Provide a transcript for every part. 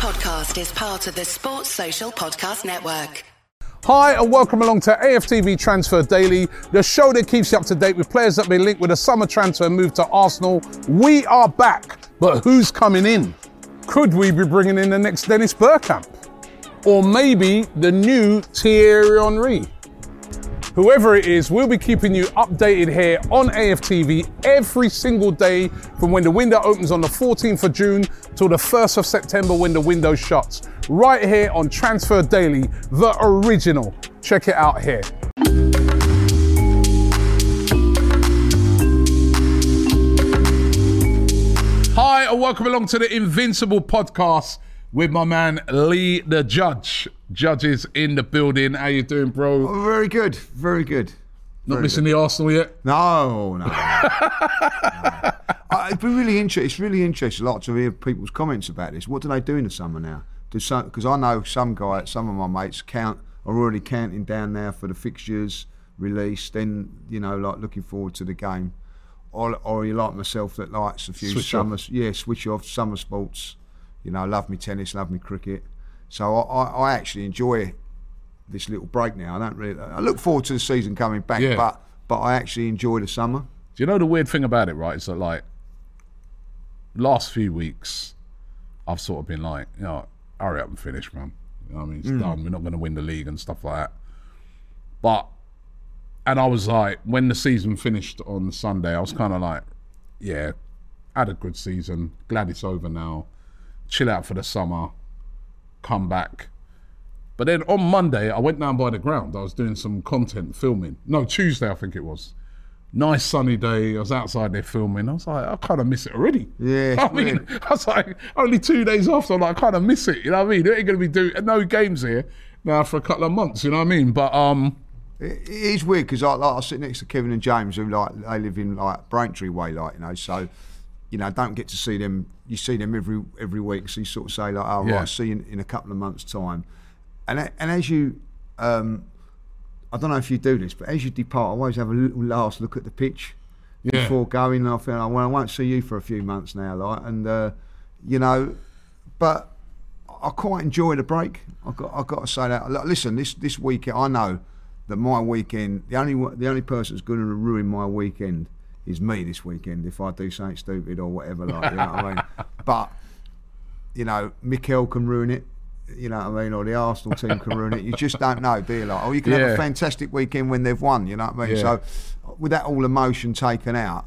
podcast is part of the Sports Social Podcast Network. Hi, and welcome along to AFTV Transfer Daily, the show that keeps you up to date with players that have been linked with a summer transfer move to Arsenal. We are back, but who's coming in? Could we be bringing in the next Dennis Bergkamp? Or maybe the new Thierry Henry? Whoever it is, we'll be keeping you updated here on AFTV every single day from when the window opens on the 14th of June till the 1st of September when the window shuts. Right here on Transfer Daily, the original. Check it out here. Hi, and welcome along to the Invincible podcast with my man Lee the Judge. Judges in the building. How you doing, bro? Oh, very good, very good. Not very missing the Arsenal yet? No, no. no. Uh, it'd be really interesting. It's really interesting. Like to hear people's comments about this. What do they do in the summer now? Because I know some guy, some of my mates count are already counting down now for the fixtures release. Then you know, like looking forward to the game. Or, or you like myself that likes a few Switch summer, off. yeah, switch off summer sports. You know, love me tennis, love me cricket. So I, I, actually enjoy this little break now. I don't really. I look forward to the season coming back, Yeah. but but I actually enjoy the summer. Do you know the weird thing about it, right? Is that like last few weeks, I've sort of been like, you know, hurry up and finish, man. You know what I mean? It's mm. done. We're not going to win the league and stuff like that. But, and I was like, when the season finished on Sunday, I was kind of like, yeah, had a good season. Glad it's over now. Chill out for the summer. Come back. But then on Monday, I went down by the ground. I was doing some content filming. No, Tuesday, I think it was nice sunny day. I was outside there filming. I was like, I kind of miss it already. Yeah, I mean, I was like, only two days after, I'm like, I kind of miss it. You know what I mean? There ain't going to be doing no games here now for a couple of months. You know what I mean? But um, It, it is weird because I, like, I sit next to Kevin and James, who like they live in like Braintree way, like you know. So, you know, don't get to see them. You see them every every week, so you sort of say like, "Oh, Yeah. right, see you in, in a couple of months' time." And and as you, um, I don't know if you do this, but as you depart, I always have a little last look at the pitch Yeah. before going. And I feel, well, I won't see you for a few months now, like, and uh, you know, but I quite enjoy the break. I got I got to say that. Look, Listen, this this weekend, I know that my weekend, the only the only person that's going to ruin my weekend is me this weekend if I do something stupid or whatever. Like, you know what I mean? But you know, Mikel can ruin it. You know what I mean? Or the Arsenal team can ruin it. You just don't know, do you? Like, or you can have a fantastic weekend when they've won. You know what I mean? Yeah. So, with that all emotion taken out,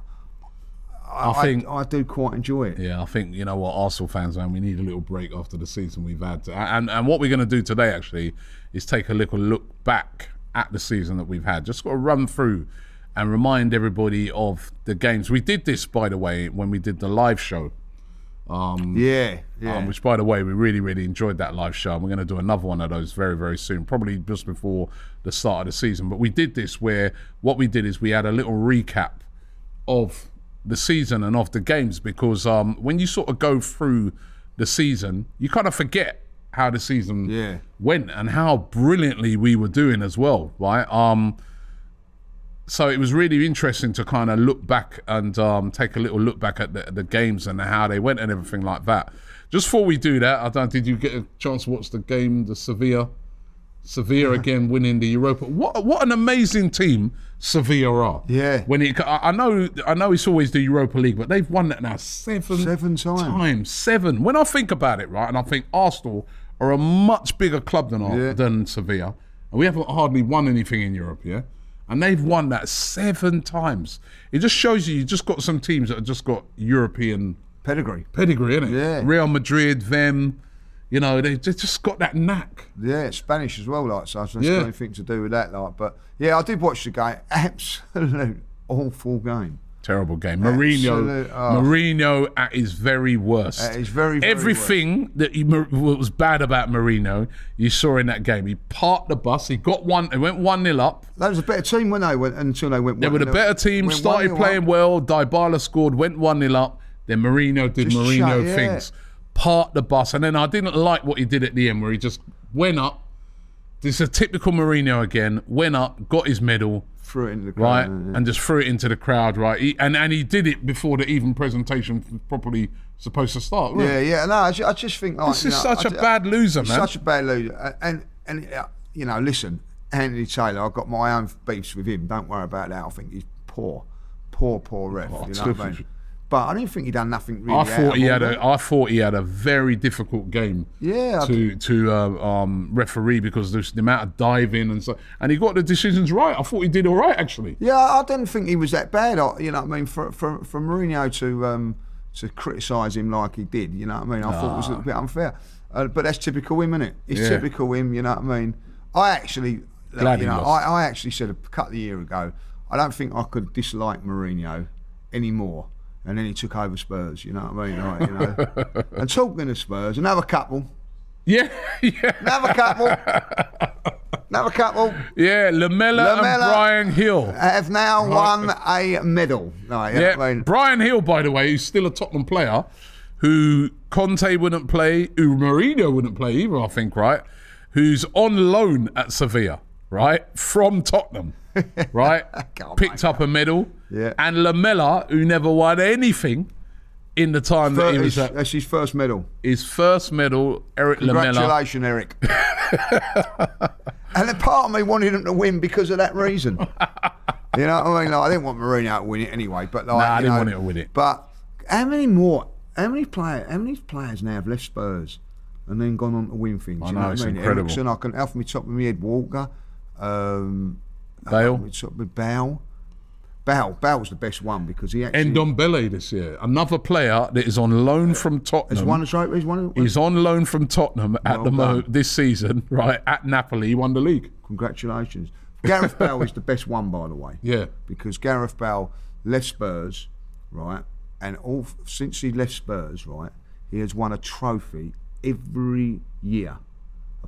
I, I think- I, do quite enjoy it. Yeah, I think you know what Arsenal fans, man, we need a little break after the season we've had, and and what we're going to do today actually is take a little look back at the season that we've had. Just got to run through and remind everybody of the games. We did this, by the way, when we did the live show. Yeah, yeah. Um, which, by the way, we really, really enjoyed that live show. And we're going to do another one of those very, very soon, probably just before the start of the season. But we did this where what we did is we had a little recap of the season and of the games because um, when you sort of go through the season, you kind of forget how the season Yeah. went and how brilliantly we were doing as well, right? Um, so it was really interesting to kind of look back and um, take a little look back at the, the games and how they went and everything like that. Just before we do that, I don't. Did you get a chance to watch the game, the Sevilla? Sevilla again winning the Europa. What what an amazing team Sevilla are. Yeah. When it, I I know, I know it's always the Europa League, but they've won that now seven Seven times. times. Seven. When I think about it, right, and I think Arsenal are a much bigger club than Yeah. than Sevilla, and we haven't hardly won anything in Europe, yeah. And they've won that seven times. It just shows you you just got some teams that have just got European Pedigree. pedigree, innit? Yeah. Real Madrid, them, you know, they they just got that knack. Yeah, it's Spanish as well, like so. it's Yeah. got anything to do with that, like. But yeah, I did watch the game. Absolute awful game. Terrible game. Mourinho, Absolute- oh. Mourinho at his very worst. At his very, very Everything that he, was bad about Mourinho, you saw in that game. He parked the bus. He got one. It went one 0 up. That was a better team when they went until they went. They were the better team. Started playing well. Dybala scored. Went one 0 up. Then Mourinho did Just Mourinho shut- yeah. things. Parked the bus, and then I didn't like what he did at the end, where he just went up. This is a typical Mourinho again. Went up, got his medal, threw it into the right, yeah. and just threw it into the crowd, right? He, and and he did it before the even presentation was properly supposed to start. Yeah, it? yeah. No, I ju- I just think like This is know, such I a bad loser, man. Such a bad loser, and and uh, you know, listen, Anthony Taylor. I've got my own beefs with him. Don't worry about that. I think he's poor, poor, poor ref. Oh, you know what I mean? But I didn't think he'd done nothing really. I thought he had a. I thought he had a very difficult game. Yeah, To to uh, um, referee because there's the amount of diving and so, and he got the decisions right. I thought he did all right actually. Yeah, I didn't think he was that bad. You know what I mean? For for, for Mourinho to um, to criticise him like he did, you know what I mean? I thought it was a little bit unfair. Uh, but that's typical him, isn't it? It's Yeah. typical him, you know what I mean? I actually, Glad you know. I, I actually said a couple of years ago, I don't think I could dislike Mourinho anymore. And then he took over Spurs, you know what I mean? Like, you know. and talking of Spurs, another couple, Yeah, yeah, another couple, another couple yeah. Lamela, and Bryan Gil. have now won a medal. Right, Yeah, I mean? Bryan Gil, by the way, who's still a Tottenham player, who Conte wouldn't play, who Mourinho wouldn't play either, I think, right? Who's on loan at Sevilla, right? From Tottenham, right? Picked up a medal. Yeah. And Lamela, who never won anything in the time that he was at that's his first medal. his first medal, Erik Lamela. Congratulations, Eric. and a part of me wanted him to win because of that reason. you know what I mean? Like, I didn't want Mourinho to win it anyway, but like, Nah, I didn't know, want him to win it. But how many more? How many players? How many players now have left Spurs and then gone on to win things? I you know, know, what it's I mean? incredible. Eriksen, I can off me top of my head. Walker, um, Bale. off me top with Bale. Bale, Bale's the best one because he actually Ndombele this year, another player that is on loan uh, from Tottenham. has won a trophy. He's won. He's on loan from Tottenham at Well the mo done. this season, right? At Napoli, he won the league. Congratulations. Gareth Bale is the best one, by the way. Yeah. Because Gareth Bale left Spurs, right? And all since he left Spurs, right, he has won a trophy every year,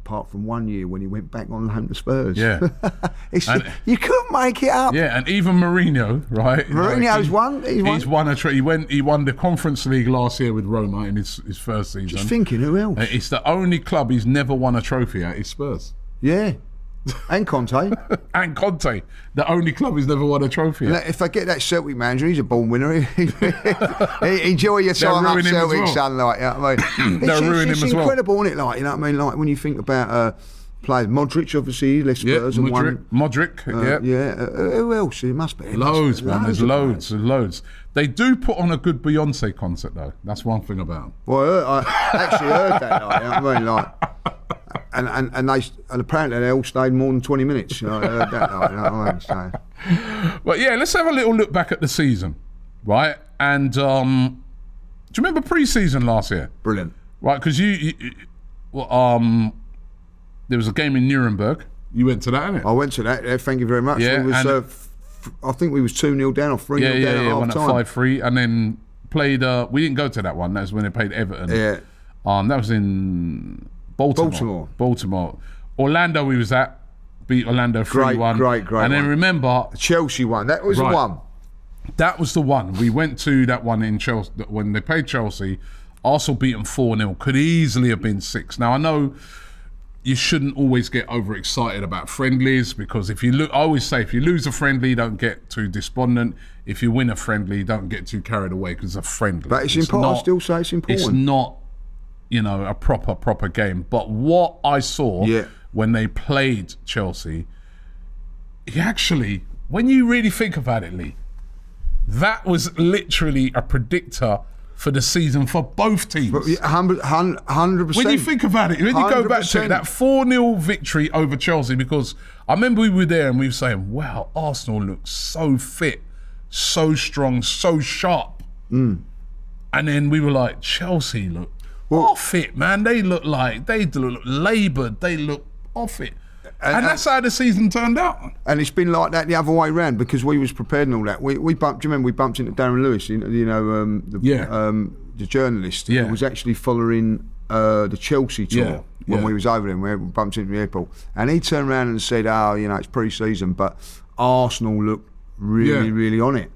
apart from one year when he went back on loan to Spurs. Yeah. it's, And- you couldn't make it up. Yeah, and even Mourinho, right? Mourinho's he- won. He's won. He's won a tra- he went he won the Conference League last year with Roma in his, his first season. Just thinking, who else? Uh, It's the only club he's never won a trophy at. Is Spurs yeah. And Conte. and Conte, the only club he's never won a trophy if I get that Celtic manager, he's a born winner. Enjoy your time up ruin him as Celtic, well. son. Like, you know what I mean? They'll it's, ruin it's, him as well. incredible, isn't it? Like, you know what I mean? Like when you think about uh, players, Modric, obviously, left Yeah, Spurs and Modric, won. Modric, Uh, yeah. yeah. Uh, who else? It must be. It must Loads, be. man. There's loads, and loads. They do put on a good Beyonce concert, though. That's one thing about them. Well, I, actually heard that. Like, you know what I mean? Like, and and and they and apparently they all stayed more than twenty minutes. You know, that. Like, you know what I mean? So, But yeah, let's have a little look back at the season, right? And um, do you remember pre-season last year? brilliant. Right, because you, you, you- well, um, there was a game in Nuremberg. You went to that, innit? I went to that. uh, Thank you very much. Yeah, we was, and- uh, f- f- I think we was two 0 down or three yeah, 0 yeah, down yeah. at Won half at time. five three, and then played. Uh, we didn't go to that one. That was when they played Everton. Yeah. Um, that was in Baltimore. Baltimore. Baltimore. Orlando. We was at beat Orlando three Great, one. great, great And then one. remember Chelsea won. That was Right. the one. that was the one. We went to that one in Chelsea when they played Chelsea. Arsenal beat them 4 0. Could easily have been 6. Now, I know you shouldn't always get overexcited about friendlies because if you look, I always say if you lose a friendly, don't get too despondent. If you win a friendly, don't get too carried away because it's a friendly. But it's, important. I still say it's important. It's not, you know, a proper, proper game. But what I saw Yeah. when they played Chelsea, he actually, when you really think about it, Lee, that was literally a predictor for the season for both teams. Yeah, Hundred hundred When you think about it, when you go back to it, that 4 0 victory over Chelsea, because I remember we were there and we were saying, wow, Arsenal looks so fit, so strong, so sharp. Mm. And then we were like, Chelsea look off it, man. They look like, they look laboured, they look off it. And, and- that's how the season turned out. And it's been like that the other way round because we was prepared and all that. We we bumped. Do you remember we bumped into Darren Lewis? You know, you know um, the, Yeah. um, the journalist Yeah. who was actually following uh, the Chelsea tour Yeah, when yeah. we was over there. We bumped into the airport, and he turned around and said, "Oh, you know, it's pre-season, but Arsenal look really, really on it."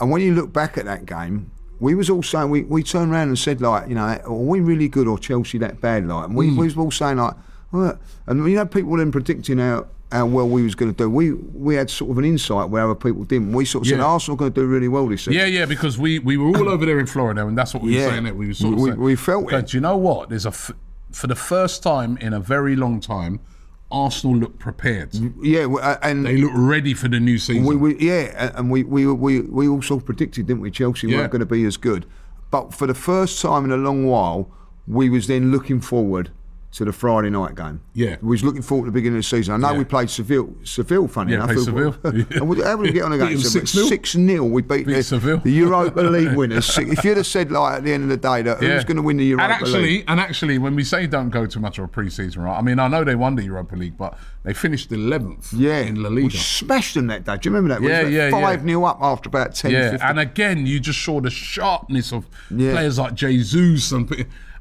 And when you look back at that game. We was all saying we, we turned around and said like you know are we really good or Chelsea that bad like and we, Hmm. we was all saying like and you know people then predicting how how well we was going to do. We we had sort of an insight where other people didn't. We sort of said Yeah. Arsenal going to do really well this season. Yeah, yeah, because we, we were all over there in Florida, and that's what we were saying. That we were sort of We- saying, we felt. Do you know what? There's a f- for the first time in a very long time, Arsenal look prepared. yeah, uh, and They look ready for the new season. We, we, yeah, and we, we, we, we also predicted, didn't we? Chelsea Yeah. weren't going to be as good, but for the first time in a long while, we was then looking forward to the Friday night game. Yeah. we was looking forward to the beginning of the season. I know Yeah. we played Seville, Seville, funny Yeah, enough. Seville. and we, how did we get on them against them? 6-0. Six 0 We beat, Beat the, Seville. the Europa League winners. if you'd have said like at the end of the day that who's going to win the Europa League? and actually, League? and actually, when we say don't go too much of a pre-season, right? I mean, I know they won the Europa League, but they finished eleventh Yeah, in La we Liga. smashed them that day. Do you remember that? We Yeah, yeah, yeah. Five 0 up after about 10, Yeah, 15 and again, you just saw the sharpness of Yeah. players like Jesus and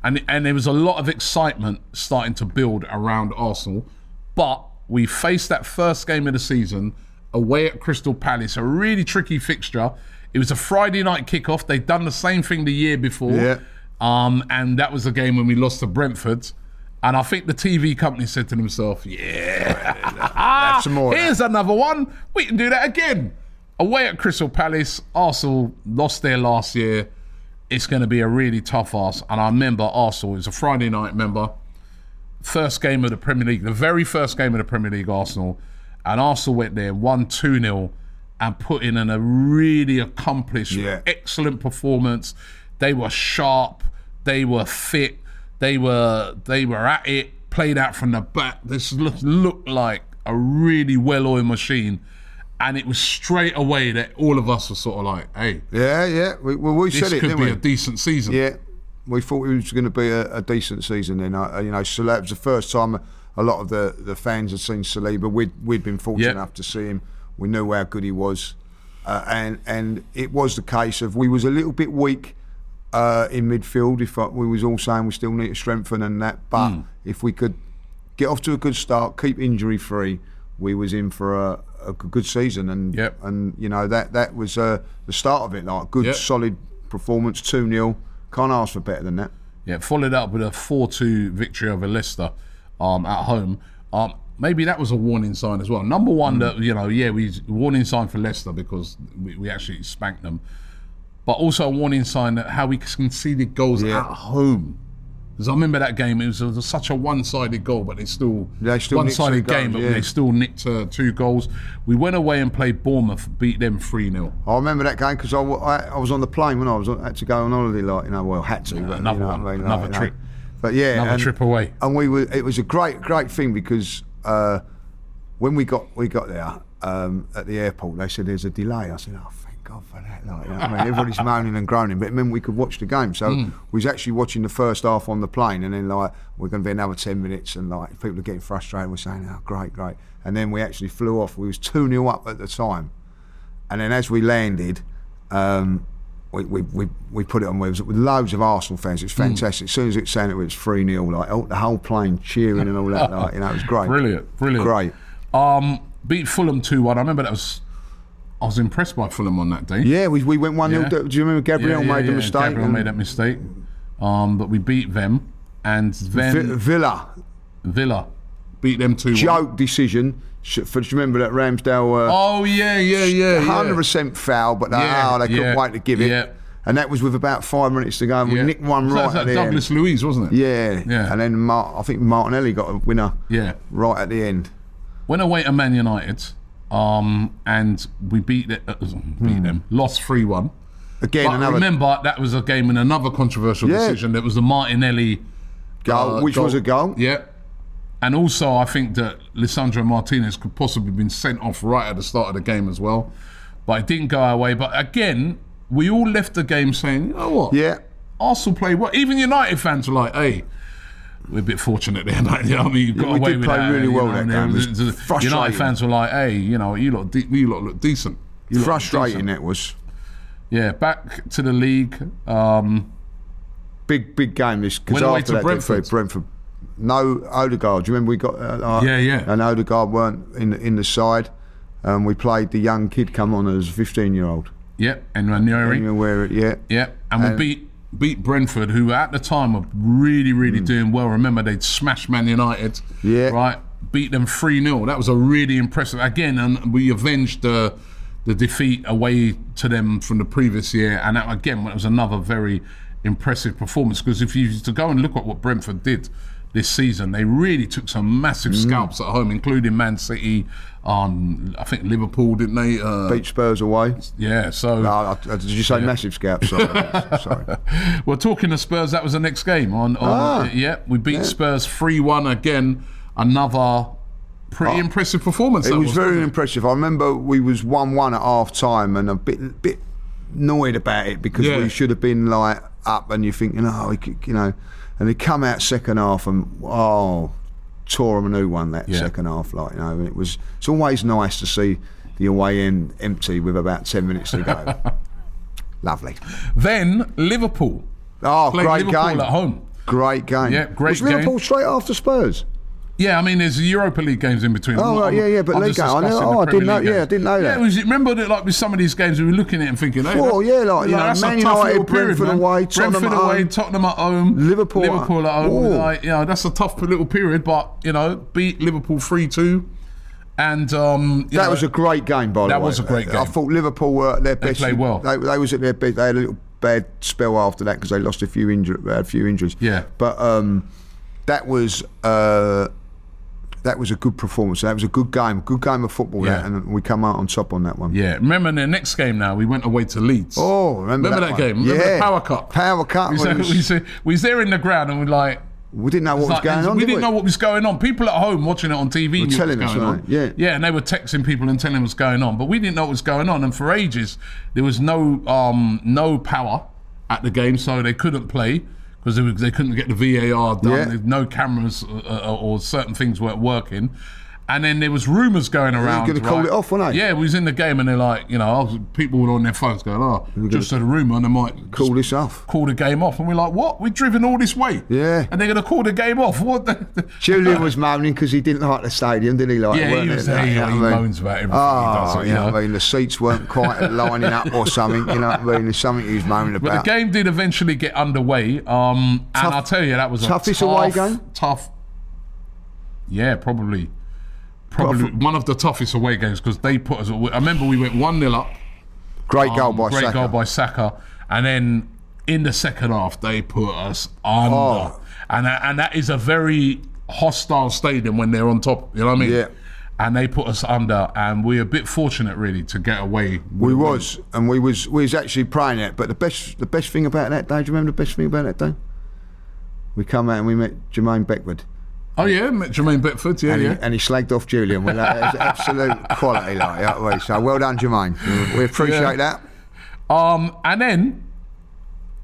and and there was a lot of excitement starting to build around Arsenal. But we faced that first game of the season away at Crystal Palace, a really tricky fixture. It was a Friday night kickoff. They'd done the same thing the year before. Yeah. Um, and that was the game when we lost to Brentford. And I think the TV company said to themselves, "Yeah, more that. here's another one. We can do that again." Away at Crystal Palace, Arsenal lost there last year. It's going to be a really tough ask. And I remember Arsenal, it was a Friday night, remember? First game of the Premier League, the very first game of the Premier League, Arsenal. And Arsenal went there, won 2 0, and put in an, a really accomplished, Yeah. excellent performance. They were sharp, they were fit, they were they were at it, played out from the back. This looked, looked like a really well oiled machine. And it was straight away that all of us were sort of like, hey, Yeah, yeah. We, well, we this said it, could be we? a decent season. Yeah, we thought it was going to be a, a decent season. Then, uh, you know, so that was the first time a lot of the, the fans had seen Saliba. We'd we'd been fortunate Yeah. enough to see him. We knew how good he was, uh, and and it was the case of we was a little bit weak uh, in midfield. If uh, we was all saying we still need to strengthen and that, but Hmm. if we could get off to a good start, keep injury free, we was in for a, a good season. And Yep. and you know that that was uh, the start of it. Like good, Yep. solid performance, two 0 Can't ask for better than that. Yeah, followed up with a 4 2 victory over Leicester um, at home. Um, maybe that was a warning sign as well. Number one, that, you know, yeah, we warning sign for Leicester because we, we actually spanked them. But also a warning sign that how we conceded goals Yeah. at home. Because I remember that game, it was, it was such a one sided goal, but it's still, They still one sided goals, game, but yeah. they still nicked uh, two goals. We went away and played Bournemouth, beat them 3 0. I remember that game because I, I, I was on the plane when I was on, had to go on holiday. Like you know, well, had to. but, another you know one, I mean, another like, you know. trip. But yeah, Another and, trip away. and we were. It was a great, great thing because uh, when we got we got there um, at the airport, they said there's a delay. I said, oh, God for that. Like, you know I mean, everybody's moaning and groaning, but it meant we could watch the game. So Hmm. we was actually watching the first half on the plane, and then like we're going to be another ten minutes, and like people are getting frustrated. We're saying, oh, great, great, and then we actually flew off. We was two 0 up at the time. And then as we landed, um, we, we, we, we put it on with, with loads of Arsenal fans. It was fantastic. As soon as it saying it was 3 0, like all, the whole plane cheering and all that, like, you know, it was great. Brilliant, brilliant. Great. Um, beat Fulham 2 1. I remember that was. I was impressed by Fulham on that day. Yeah, we, we went 1 0. Yeah. Do you remember Gabriel made the mistake? Gabriel made that mistake. Um, but we beat them. And then Vi- Villa, Villa beat them 2 1. joke decision. For, do you remember that Ramsdale? Uh, Oh, yeah, yeah, yeah. yeah. hundred percent foul, but they, Yeah, oh, they couldn't yeah, wait to give it. yeah. And that was with about five minutes to go, and we Yeah. nicked one right that, at the end. Douglas Luiz, wasn't it? Yeah, Yeah. And then Mar- I think Martinelli got a winner. Yeah. right at the end. Went away to Man United. Um, and we beat, it, uh, beat them. Lost 3 1. Again, But Hmm. another remember, that was a game in another controversial Yeah. decision. That was the Martinelli goal, uh, which was a goal. Yeah. And also, I think that Lisandro Martinez could possibly have been sent off right at the start of the game as well. But it didn't go our way. But again, we all left the game saying, you know what? Yeah, Arsenal played well. Even United fans were like, hey, we're a bit fortunate there, mate. You know I mean? You got we away did with play that. really you well know, that game. It was the- the. United fans were like, hey, you know, you lot, de- you lot look decent. You frustrating decent. that was. Yeah, back to the league. Um, Big, big game this because after to that Brentford. Brentford. No Odegaard. Do you remember we got? Uh, Yeah, yeah. And Odegaard weren't in in the side. Um, we played the young kid come on as a 15 year old. yeah, and Nwaneri. You know where? It, yeah. Yeah, and, And- we beat beat Brentford, who at the time were really, really hmm. doing well. Remember, they'd smashed Man United. Yeah. Right. beat them 3 0. That was a really impressive. Again, and we avenged the the defeat away to them from the previous year. And that, again, it was another very impressive performance because if you to go and look at what Brentford did this season, they really took some massive Mm. scalps at home, including Man City. Um, I think Liverpool, didn't they? Uh, Beat Spurs away. yeah, so. I- did you say massive scalps? Sorry. Sorry. Well, talking to Spurs, that was the next game. On, on Ah. yeah, we beat Spurs three one again. Another pretty impressive performance. It that was very impressive. I remember we was one one at half time and a bit bit annoyed about it because Yeah. we should have been like up and you're thinking, oh, you know, and they come out second half and oh, tore 'em a new one that Yeah. second half. Like you know, and it was. It's always nice to see the away end empty with about ten minutes to go. Lovely. Then Liverpool Oh, played great Liverpool game. at home. Great game. Yeah, great Was Liverpool straight after Spurs? Yeah, I mean, there's Europa League games in between. Oh, right, yeah, yeah, but league game. I know- oh, I didn't know- yeah. I didn't know Yeah, that. it was, remember that, like with some of these games, we were looking at it and thinking, hey, that- yeah, like- you know, like that's a Man tough United, little period, Brentford man. away, Tottenham Brentford at away, home. Tottenham at home, Liverpool Liverpool at home. Ooh. Like, you know, that's a tough little period, but you know, beat Liverpool three two, and um, That know, was a great game, by the way. That was a great game. I thought Liverpool were at their best. They played well. They, they was at their best. They had a little bad spell after that because they lost a few injury, a few injuries. Yeah. but um, that was uh, that was a good performance. That was a good game, good game of football. Yeah. That, and we come out on top on that one. Yeah, remember in the next game now we went away to Leeds. Oh, remember, remember that, one? game? Remember yeah. the Power Cup? Power Cup. We when was, we, was, we was there in the ground and we're like, we didn't know what was like, going on. we did didn't know what was going on. People at home watching it on TV knew what telling was us, going weren't on. they? Yeah. yeah, and they were texting people and telling them what's going on, but we didn't know what was going on. And for ages, there was no um, no power at the game, so they couldn't play because they, they couldn't get the VAR done. Yeah. No cameras uh, uh, or certain things weren't working. And then there was rumours going around. gonna call right? it off, weren't they? Yeah, we was in the game, and they're like, you know, was- people were on their phones going, "Oh, just had a rumour," and they might Call this off. call the game off, and we're like, "What? We're driven all this way, Yeah. and they're going to call the game off? What?" The, Julian was moaning because he didn't like the stadium, did he? Like, yeah, he was there. He, he mean? moans about everything Oh, he does. you know I mean? The seats weren't quite lining up or something. You know what I mean? There's something he was moaning about. But the game did eventually get underway, um, Tough- and I'll tell you that was toughest a tough, away game? Tough. Yeah, probably, probably one of the toughest away games because they put us. I remember we went one 0 up. Great goal Um, by great Saka. goal by Saka, and then in the second half they put us under, Oh. and that, and that is a very hostile stadium when they're on top. You know what I mean? Yeah. And they put us under, and we're a bit fortunate really to get away. we with- was, and we was, we was actually praying it. But the best, the best thing about that day, do you remember the best thing about that day? We come out and we met Jermaine Beckford, Oh yeah, Jermaine Beckford. Yeah, and, yeah. he, and he slagged off Julian. Well, that absolute quality, like that way. So well done, Jermaine. We appreciate that. Um, and then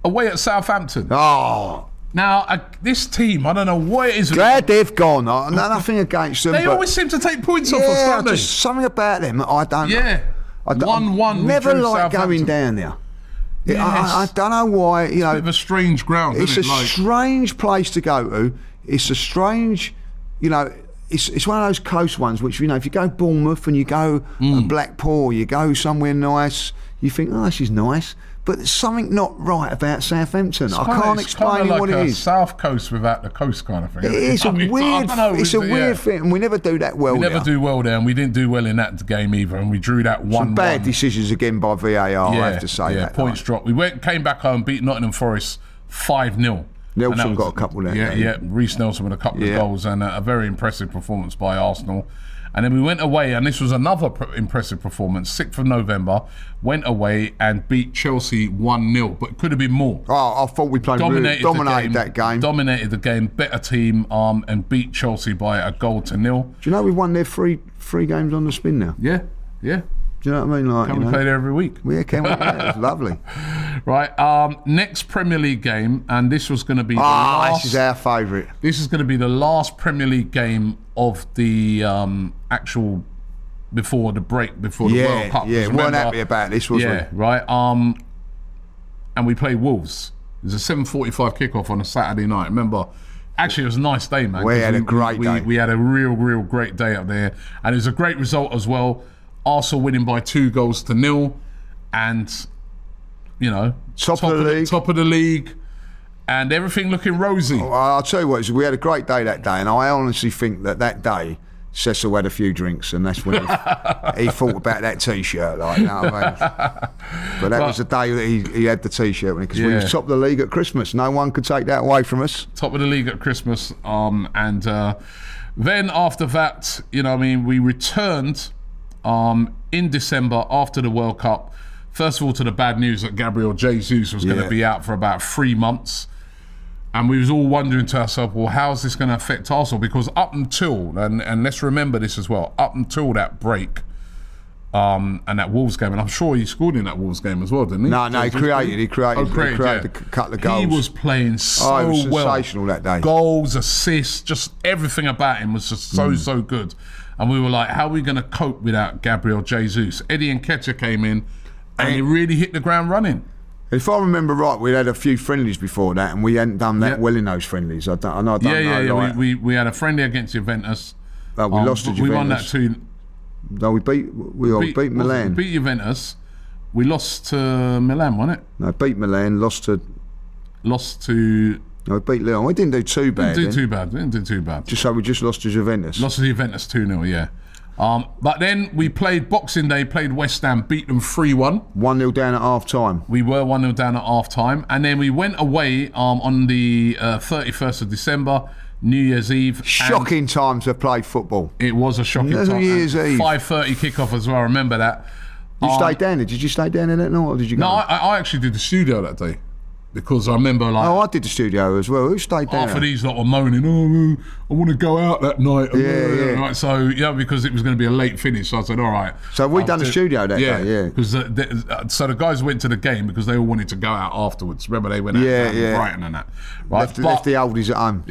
away at Southampton. Oh, Now uh, this team, I don't know what it is. glad they've gone. Nothing against them. They always seem to take points off us, yeah, don't they? just something about them. I don't. Yeah. I don't, One-one, we Never like going down there. Yeah, I, I don't know why. You know, Bit of a strange ground. it's a isn't it? Like, strange place to go to. It's a strange, you know, it's it's one of those close ones which you know if you go Bournemouth and you go Mm. Blackpool, you go somewhere nice, you think oh this is nice, but there's something not right about Southampton. I can't it's explain kinda what like it a is. South coast without the coast kind of thing. It is a I mean, I weird. know, it's a yeah. weird thing, and we never do that well. We never there. do well there, and we didn't do well in that game either, and we drew that one. Some Bad one. decisions again by VAR. I have to say yeah, that. points dropped. We went, came back home, beat Nottingham Forest five 0 Nelson got a couple there, Yeah, yeah. Reiss Nelson with a couple Yeah. of goals and a, a very impressive performance by Arsenal. And then we went away, and this was another pr- impressive performance. Sixth of November, went away and beat Chelsea one 0 but it could have been more. Oh, I thought we played really, Dominated, dominated the that game. Dominated the game, better team, um, and beat Chelsea by a goal to nil. Do you know we won their three three games on the spin now? Yeah, yeah. Do you know what I mean? Like, Can you we know, play there every week? Yeah, can we? Yeah, it's lovely. Right. Um, next Premier League game, and this was going to be the Ah, last. this is our favourite. this is going to be the last Premier League game of the um, actual before the break before the Yeah, World Cup. Yeah, yeah, 'Cause weren't remember- happy about this, was we? yeah, right. Um, and we play Wolves. It was a seven forty-five kickoff on a Saturday night. Remember, actually, it was a nice day, man. We had a great we, day. We had a real, real great day up there, and it was a great result as well. Arsenal winning by two goals to nil, and you know, Top of the league. top of the league, and everything looking rosy. Well, I'll tell you what, we had a great day that day, and I honestly think that that day Cecil had a few drinks, and that's when he, he thought about that T-shirt. Like, you know I mean? But that was the day that he, he had the T-shirt because we Yeah. was top of the league at Christmas. No one could take that away from us. top of the league at Christmas. Um, and uh, then after that, you know, I mean, we returned um, in December after the World Cup. First of all, to the bad news that Gabriel Jesus was going to be out for about three months. And we was all wondering to ourselves, well, how's this going to affect Arsenal? Because up until, and, and let's remember this as well, up until that break um, and that Wolves game, and I'm sure he scored in that Wolves game as well, didn't he? No, no, he created- he created- he created yeah. a couple of He was playing so Oh, was well. sensational that day. Goals, assists, just everything about him was just so, Mm. so good. And we were like, how are we going to cope without Gabriel Jesus? Eddie Nketiah came in and he really hit the ground running. If I remember right, we had a few friendlies before that, and we hadn't done that Yeah. well in those friendlies. I don't, I know, I don't Yeah, yeah, know. yeah. like- We, we, we had a friendly against Juventus. Oh, we Um, lost to but We won that two. no, we beat we, oh, we beat Milan. We beat Juventus. We lost to Milan, wasn't it? no, beat Milan. Lost to Lost to. No, we beat Lyon. We didn't do too bad. Didn't do then. too bad. Didn't do too bad. Just so we just lost to Juventus. Lost to Juventus 2 0, yeah. Um, but then we played Boxing Day, played West Ham, beat them 3 1. One 0 down at half time. We were 1 0 down at half time. And then we went away um, on the uh, 31st of December, New Year's Eve. Shocking time to play football. It was a shocking New time. New Year's Eve. 5.30 kickoff as well, I remember that. You Um, stayed down there. Did you stay down there that night, or did you go? No, I, I actually did the studio that day because I remember like oh, I did the studio as well. Who stayed there? half of these lot were moaning, oh, I want to go out that night. Uh, Yeah, yeah. Right, so, yeah, because it was going to be a late finish. So I said, all right. So we I'll done the studio that yeah, day, yeah. Because the, so the guys went to the game because they all wanted to go out afterwards. Remember, they went out Yeah, yeah. Brighton and that. Right. left, but, left the oldies at home.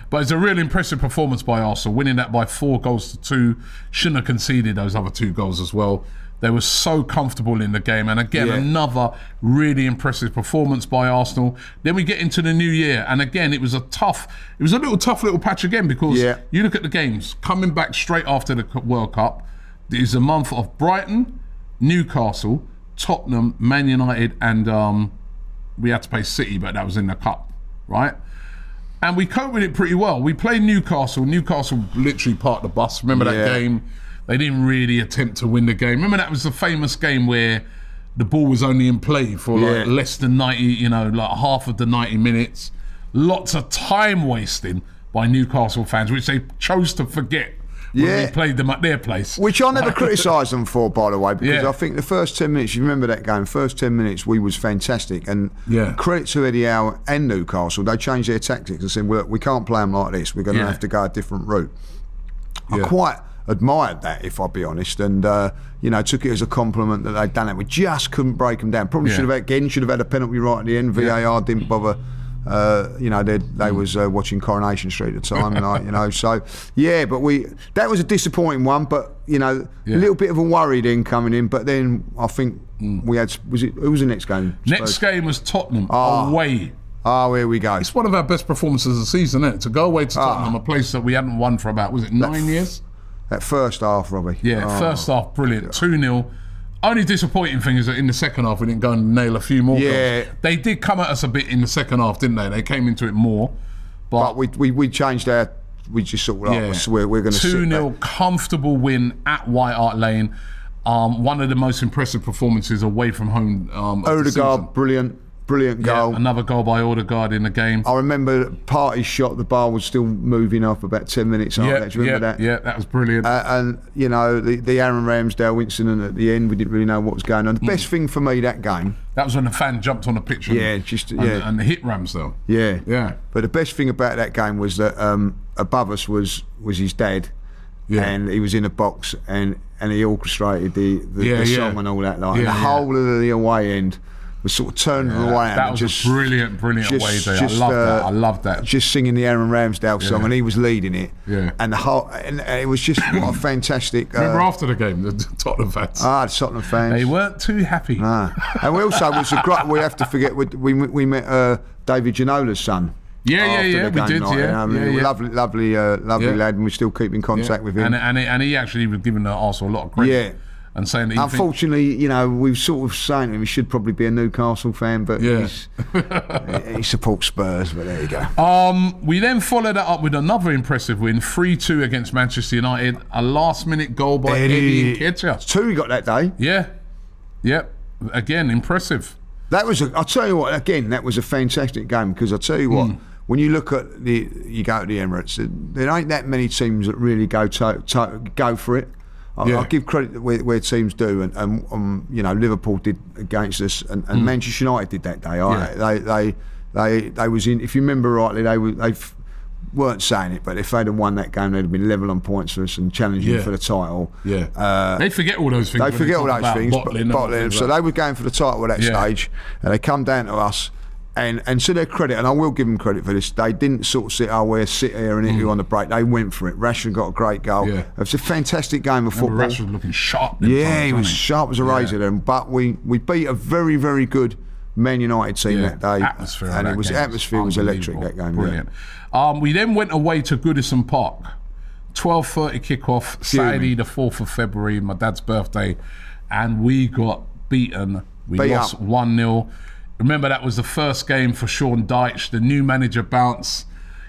but it's a real impressive performance by Arsenal, winning that by four goals to two. Shouldn't have conceded those other two goals as well. They were so comfortable in the game, and again, Yeah. another really impressive performance by Arsenal. Then we get into the new year, and again, it was a tough, it was a little tough little patch again because Yeah. you look at the games coming back straight after the World Cup. It is a month of Brighton, Newcastle, Tottenham, Man United, and um, we had to play City, but that was in the cup, right? And we coped with it pretty well. We played Newcastle. Newcastle literally parked the bus. Remember that game? They didn't really attempt to win the game. Remember that was the famous game where the ball was only in play for like Yeah. less than 90, you know, like half of the 90 minutes. Lots of time wasting by Newcastle fans, which they chose to forget when Yeah. we played them at their place. Which I never criticised them for, by the way, because Yeah. I think the first ten minutes, you remember that game, first ten minutes we was fantastic, and Yeah. credit to Eddie Howe and Newcastle, they changed their tactics and said, "Well, we can't play them like this. We're going to have to go a different route." I quite admired that, if I'll be honest, and uh, you know took it as a compliment that they'd done it. We just couldn't break them down. Probably Yeah. should have again should have had a penalty right at the end. VAR didn't bother. Uh, you know, they they was uh, watching Coronation Street at the time, like, you know. So yeah, but we that was a disappointing one. But you know, Yeah. a little bit of a worried then coming in. But then I think we had was it who was the next game? Next game was Tottenham Ah. away. Oh, here we go. It's one of our best performances of the season, isn't it? To go away to Ah. Tottenham, a place that we hadn't won for about, was it nine years? That first half, Robbie. Yeah, Oh. first half, brilliant. 2 0. Only disappointing thing is that in the second half, we didn't go and nail a few more Yeah. goals. They did come at us a bit in the second half, didn't they? They came into it more. But, But we, we we changed our. We just sort of yeah, we're, we're going to 2 0, comfortable win at White Hart Lane. Um, one of the most impressive performances away from home. Um, Odegaard, season. Brilliant, brilliant Yeah, goal. another goal by Odegaard in the game. I remember Partey shot. The bar was still moving up about ten minutes after yeah, that. Do you remember yeah, that? yeah, that was brilliant. Uh, and you know the the Aaron Ramsdale incident at the end. We didn't really know what was going on. The best thing for me that game, that was when the fan jumped on the pitch and, Yeah, just- and, yeah. and hit Ramsdale. yeah, Yeah. But the best thing about that game was that um, above us was was his dad, Yeah. and he was in a box and and he orchestrated the the, Yeah, the yeah. song and all that. Like Yeah, the yeah. whole of the away end was sort of turned around. That was just, a brilliant, brilliant just- away day. just, I love uh, that. I love that. just singing the Aaron Ramsdale song, Yeah. and he was leading it. Yeah. And the whole, and, and it was just what a fantastic. Remember Uh, after the game, the Tottenham fans, ah, the Tottenham fans. they weren't too happy. Ah. And we also was a great. We have to forget we we, we met uh, David Ginola's son. Yeah, yeah, yeah, we did, night, yeah, know, yeah, yeah. lovely, lovely, uh, lovely Yeah. lad, and we still keep in contact with him. And, and, he- and he actually was giving the Arsenal a lot of credit. Yeah. And saying that Unfortunately, you know, we've sort of saying him he should probably be a Newcastle fan, but Yeah. he's, he supports Spurs. But there you go. Um, we then followed that up with another impressive win, 3 2 against Manchester United. A last minute goal by Eddie Nketiah. Two he got that day. Yeah. Yep. Again, impressive. That was a. I'll tell you what. Again, that was a fantastic game because I'll tell you what. Hmm. When you look at the, you go to the Emirates. There ain't that many teams that really go to, to go for it. I, Yeah. I'll give credit where, where teams do, and, and um, you know Liverpool did against us, and, and Manchester United did that day. I. Yeah. They, they, they, they was in. If you remember rightly, they were they weren't saying it, but if they'd have won that game, they'd have been level on points for us and challenging Yeah. for the title. Yeah. Uh, they forget all those things. they when forget all those things, Bottling but bottling. So they were going for the title at that Yeah. stage, and they come down to us. And, and to their credit, and I will give them credit for this, they didn't sort of sit, oh, we'll sit here and hit you on the break. They went for it. Rashford got a great goal. Mm. Yeah. It was a fantastic game of football. Rashford looking sharp. Yeah, he was sharp as a Yeah. razor then. But we, we beat a very, very good Man United team Yeah. that day. Atmosphere and it was game atmosphere was electric that game. yeah. Brilliant. Um, we then went away to Goodison Park. 12.30 kickoff, Saturday the 4th of February, my dad's birthday. And we got beaten. We Beat lost 1-0. Remember, that was the first game for Sean Dyche, the new manager bounce.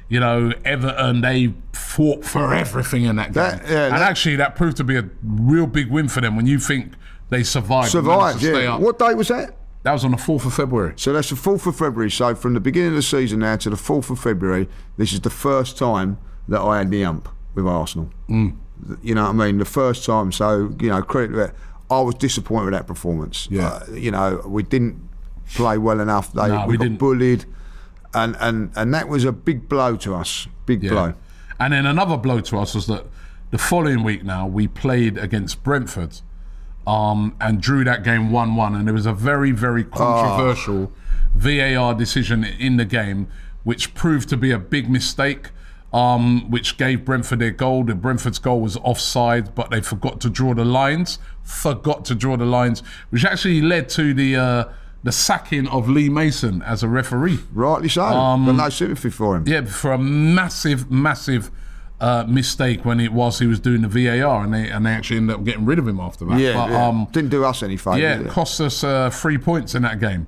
You know, Everton, they fought for everything in that game. That- yeah, and that- actually, that proved to be a real big win for them when you think they survived. Survived, yeah. What date was that? That was on the 4th of February. So that's the 4th of February. So from the beginning of the season now to the 4th of February, this is the first time that I had the ump with Arsenal. Mm. You know what I mean? The first time. So, you know, credit to it. I was disappointed with that performance. Yeah. Uh, you know, we didn't play well enough. They, No, we, we got didn't. bullied. And, and, and that was a big blow to us. Big blow. And then another blow to us was that the following week now we played against Brentford um, and drew that game 1 1. And there was a very, very controversial VAR decision in the game, which proved to be a big mistake. Um, which gave Brentford their goal. The Brentford's goal was offside, but they forgot to draw the lines. Forgot to draw the lines, which actually led to the uh, the sacking of Lee Mason as a referee. Rightly so. but no sympathy for him. Um, Yeah, for a massive, massive uh, mistake when it was he was doing the VAR, and they and they actually ended up getting rid of him after that. Yeah, but, yeah. Um, didn't do us any favours. yeah, it cost us uh, three points in that game.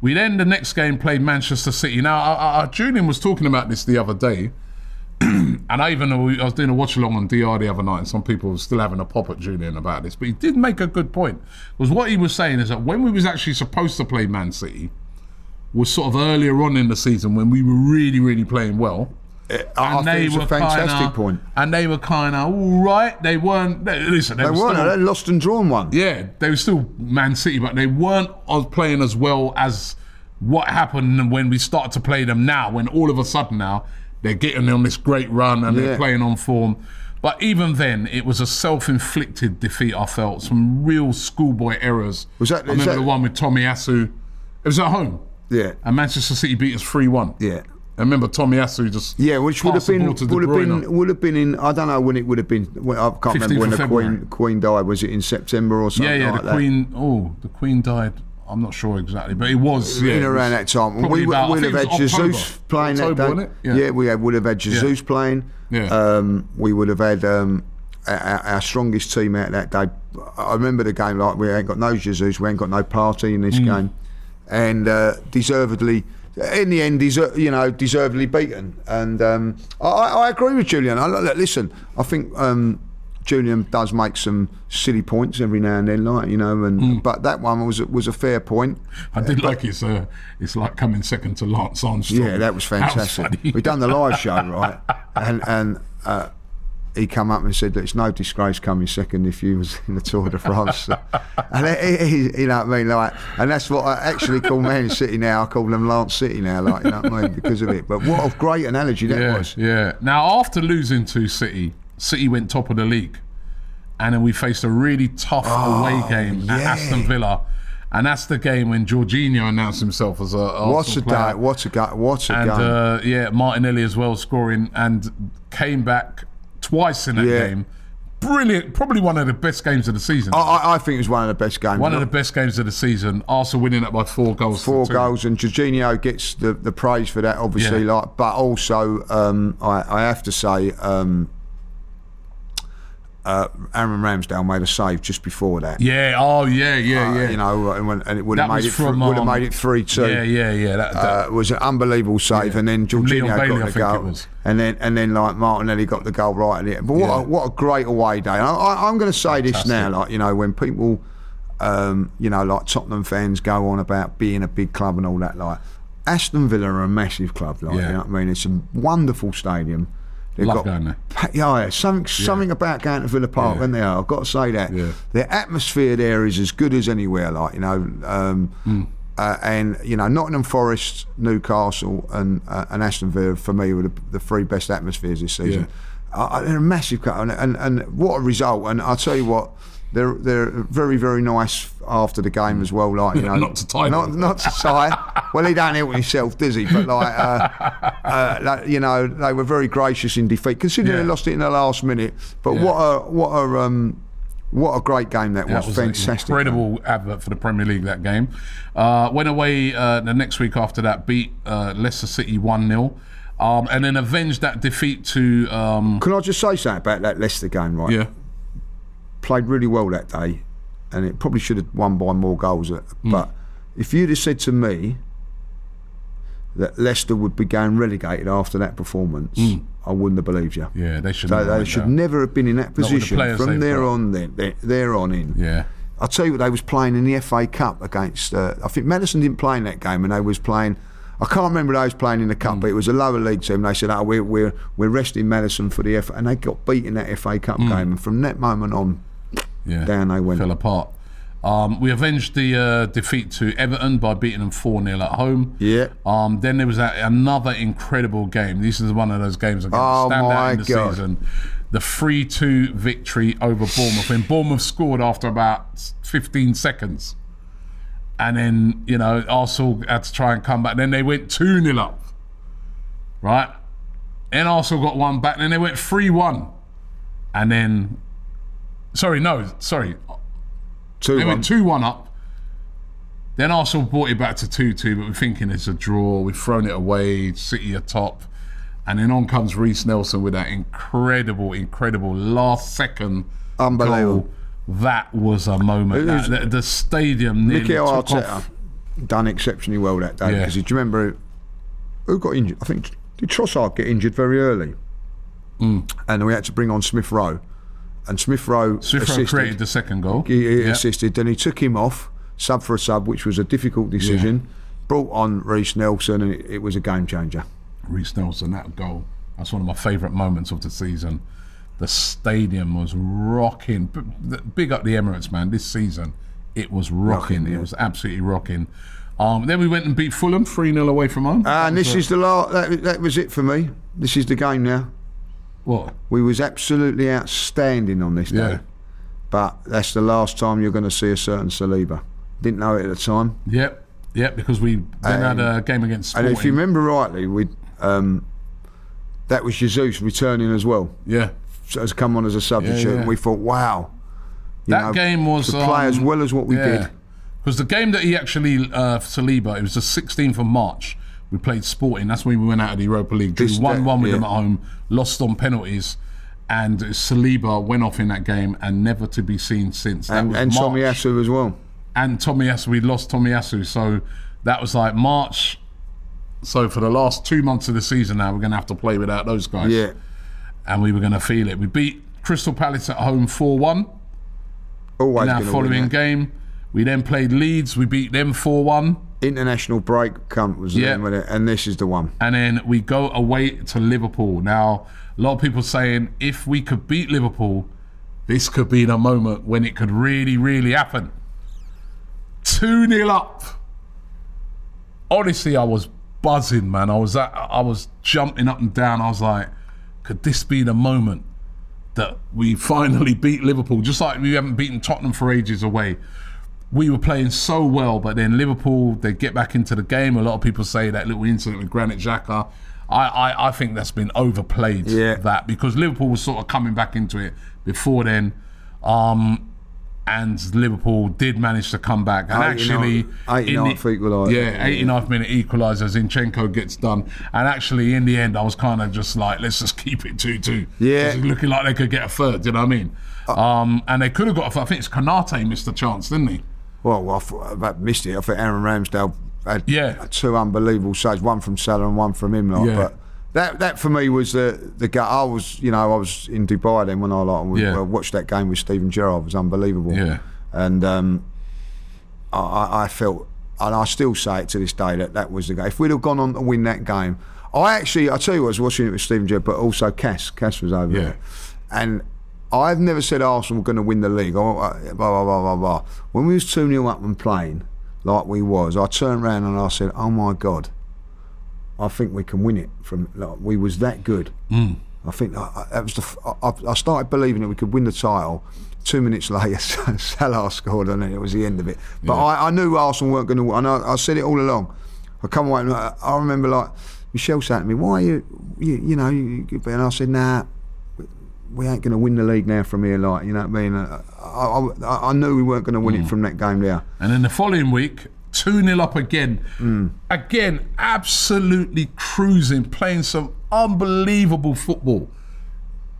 We then the next game played Manchester City. Now, Julian was talking about this the other day, and I even uh, I was doing a watch along on DR the other night, and some people were still having a pop at Julian about this. But he did make a good point. Was what he was saying is that when we was actually supposed to play Man City, was sort of earlier on in the season when we were really, really playing well eh, I, I think it's a fantastic kinda, point. And they were kind of all right. They weren't. They, listen, they, They were weren't. Still, They lost and drawn one. yeah, they were still Man City, but they weren't playing as well as what happened when we started to play them now. When all of a sudden now they're getting on this great run and they're playing on form. But even then, it was a self-inflicted defeat. I felt some real schoolboy errors. Was that- I remember that- the one with Tomiyasu. It was at home, Yeah. and Manchester City beat us three-one. Yeah. I remember Tomiyasu just Yeah, which would have been ball to De would have been would have been in. I don't know when it would have been. I can't remember when the February. Queen Queen died. Was it in September or something? Yeah, yeah. like the that? Queen. Oh, the Queen died. I'm not sure exactly, but it was yeah, in around that time. And we would about- would have had Jesus playing October, that day. it? Yeah. we had, would have had Jesus playing. Yeah. Um, we would have had um, our, our strongest team out that day. I remember the game like we ain't got no Jesus, we ain't got no Partey in this Mm. game, and uh, deservedly. In the end, deser- you know, deservedly beaten, and um, I, I agree with Julian. I, listen, I think um, Julian does make some silly points every now and then, like you know, and Mm. but that one was was a fair point. I did like his. Uh, it's like coming second to Lance Armstrong. Yeah, that was fantastic. we done the live show, right? And and uh, he come up and said that it's no disgrace coming second if you was in the Tour de France. and he, he, you know what I mean, like, and that's what I actually call Man City now. I call them Lance City now, like you know what I mean, because of it. But what a great analogy that yeah, was. yeah. Now after losing to City, City went top of the league, and then we faced a really tough away game at Oh. Aston Villa, and that's the game when Jorginho announced himself as a Arsenal What's a player. day? What's a guy, What's a and game? uh, yeah, Martinelli as well scoring and came back twice in that Yeah. game. Brilliant, probably one of the best games of the season. I, I, I think it was one of the best games. one of the best games of the season. Arsenal winning it by four goals. four goals, and Jorginho gets the, the praise for that, obviously. Yeah. Like, but also, um, I, I have to say, um, uh, Aaron Ramsdale made a save just before that. Yeah. Oh, yeah, yeah, Uh, yeah. You know, and, when, and it would have made it. from, would have um, made it three two. yeah, yeah, yeah. That, that, Uh, it was an unbelievable save, Yeah. and then Jorginho Bailey, got the it goal, and then and then like Martinelli got the goal right at the end. But what Yeah. a, what a great away day! And I, I'm going to say this now, like you know, when people, um, you know, like Tottenham fans go on about being a big club and all that, like Aston Villa are a massive club, like Yeah. you know what I mean. It's a wonderful stadium. They've Love going there. pa- Yeah, yeah, something something about going to Villa Park, Yeah. and they are. I've got to say that Yeah. the atmosphere there is as good as anywhere. Like you know, um, Hmm. uh, and you know, Nottingham Forest, Newcastle, and uh, and Aston Villa for me were the, the three best atmospheres this season. Uh, they're a massive cut, and, and and what a result! And I'll tell you what. They're, they're very very nice after the game as well. Like you know, Not to tie not not to tie. well, he don't help himself, does he? But like, uh, uh, like, you know, they were very gracious in defeat, considering Yeah. they lost it in the last minute. But Yeah. what a what a um, what a great game that was! Was an Fantastic, incredible advert for the Premier League that game. Uh, went away uh, the next week after that, beat uh, Leicester City 1 0, um, and then avenged that defeat to. Um, Can I just say something about that Leicester game? Right, yeah, played really well that day, and it probably should have won by more goals. uh, Hmm. But if you'd have said to me that Leicester would be going relegated after that performance, I wouldn't have believed you. Yeah, they should. They, they should down. never have been in that with the position from there got. on. Then there, on in. Yeah, I'll tell you what they was playing in the FA Cup against. Uh, I think Madison didn't play in that game, and they was playing. I can't remember they was playing in the cup, but it was a lower league team. They said, "Oh, we're we're we're resting Madison for the FA," and they got beat in that FA Cup Hmm. game. And from that moment on, yeah. Down they went. Fell apart. Um, we avenged the uh, defeat to Everton by beating them 4 0 at home. yeah, Um, then there was that, another incredible game. This is one of those games that Oh, stand out in the God. season. The 3 2 victory over Bournemouth. When Bournemouth scored after about 15 seconds. And then, you know, Arsenal had to try and come back. Then they went 2 0 up. Right? Then Arsenal got one back. Then they went 3 1. And then. Sorry, no, sorry. two They one. went 2 1 up. Then Arsenal brought it back to 2 2, but we're thinking it's a draw. We've thrown it away. City are top. And then on comes Reiss Nelson with that incredible, incredible last second Unbelievable. goal. That was a moment. Was- That- the, the stadium nearly Mikel took Arteta off. done exceptionally well that day Yeah. because do you remember who got injured? I think did Trossard get injured very early, Mm. and we had to bring on Smith Rowe, and Smith Rowe Smith Rowe created the second goal. he, he Yeah. assisted. Then he took him off sub for a sub, which was a difficult decision. Brought on Reiss Nelson, and it, it was a game changer. Reiss Nelson, that goal. That's one of my favourite moments of the season. The stadium was rocking. Big up the Emirates, man. This season, it was rocking. Rocking, yeah. It was absolutely rocking. Um, then we went and beat Fulham 3 0 away from home. And this is the last. That, that was it for me. This is the game now. What? We was absolutely outstanding on this day, Yeah. but that's the last time you're going to see a certain Saliba. Didn't know it at the time. Yep. Yep, because we then had a game against And if you remember rightly, we um, that was Jesus returning as well, yeah. so has come on as a substitute, yeah. and we thought, wow, That know, game was to play as um, well as what we did. Because the game that he actually uh, Saliba, it was the 16th of March. We played Sporting. That's when we went out of the Europa League. Drew one one with yeah. them at home, lost on penalties, and Saliba went off in that game and never to be seen since. That And, and. Tomiyasu as well. and Tomiyasu. We lost Tomiyasu, so that was like March. So for the last two months of the season now, we're going to have to play without those guys. Yeah, and we were going to feel it. We beat Crystal Palace at home 4 1 always in our following game. We then played Leeds, we beat them 4 1. International break come was Yeah. with it, and this is the one. And then we go away to Liverpool. Now, a lot of people saying if we could beat Liverpool, this could be the moment when it could really, really happen. 2 0 up. Honestly, I was buzzing, man. I was at, I was jumping up and down. I was like, could this be the moment that we finally beat Liverpool? Just like we haven't beaten Tottenham for ages away. We were playing so well, but then Liverpool, they get back into the game. A lot of people say that little incident with Granit Xhaka. I, I, I think that's been overplayed, Yeah. that, because Liverpool was sort of coming back into it before then. Um, and Liverpool did manage to come back. And 89 actually, in 89th equaliser. Yeah, 89th minute equaliser. Zinchenko gets done. And actually, in the end, I was kind of just like, let's just keep it 2 2. Yeah. looking like they could get a third, you know what I mean? Uh, um, and they could have got a third. I think it's Konaté missed a chance, didn't he? Well, I, I missed it. I think Aaron Ramsdale had Yeah. two unbelievable saves, one from Salah and one from him. Like, Yeah. But that that for me was the the gut. I was you know I was in Dubai then when I like Yeah. I watched that game with Steven Gerrard. It was unbelievable. Yeah. And um, I- I, I felt, and I still say it to this day that that was the game. If we'd have gone on to win that game, I actually, I tell you, what, I was watching it with Steven Gerrard, but also Cass. Cass was over Yeah. there, and. I've never said Arsenal were going to win the league. Oh, uh, Blah, blah, blah, blah, blah. When we was 2 0 up and playing like we was, I turned around and I said, oh my God, I think we can win it. From like, We was that good. Mm. I think I, I- that was the. I, I started believing that we could win the title. Two minutes later, Salah scored, and then it was the end of it. But I, I knew Arsenal weren't going to. And I, I said it all along. I come away, and I, I remember like Michelle saying to me, "Why are you, you, you know?" You-" and I said, "Nah, we- ain't going to win the league now from here." Like you know what I mean? I, I, I, knew we weren't going to win it from that game there. And then the following week, 2 0 up again. Mm. Again, absolutely cruising, playing some unbelievable football.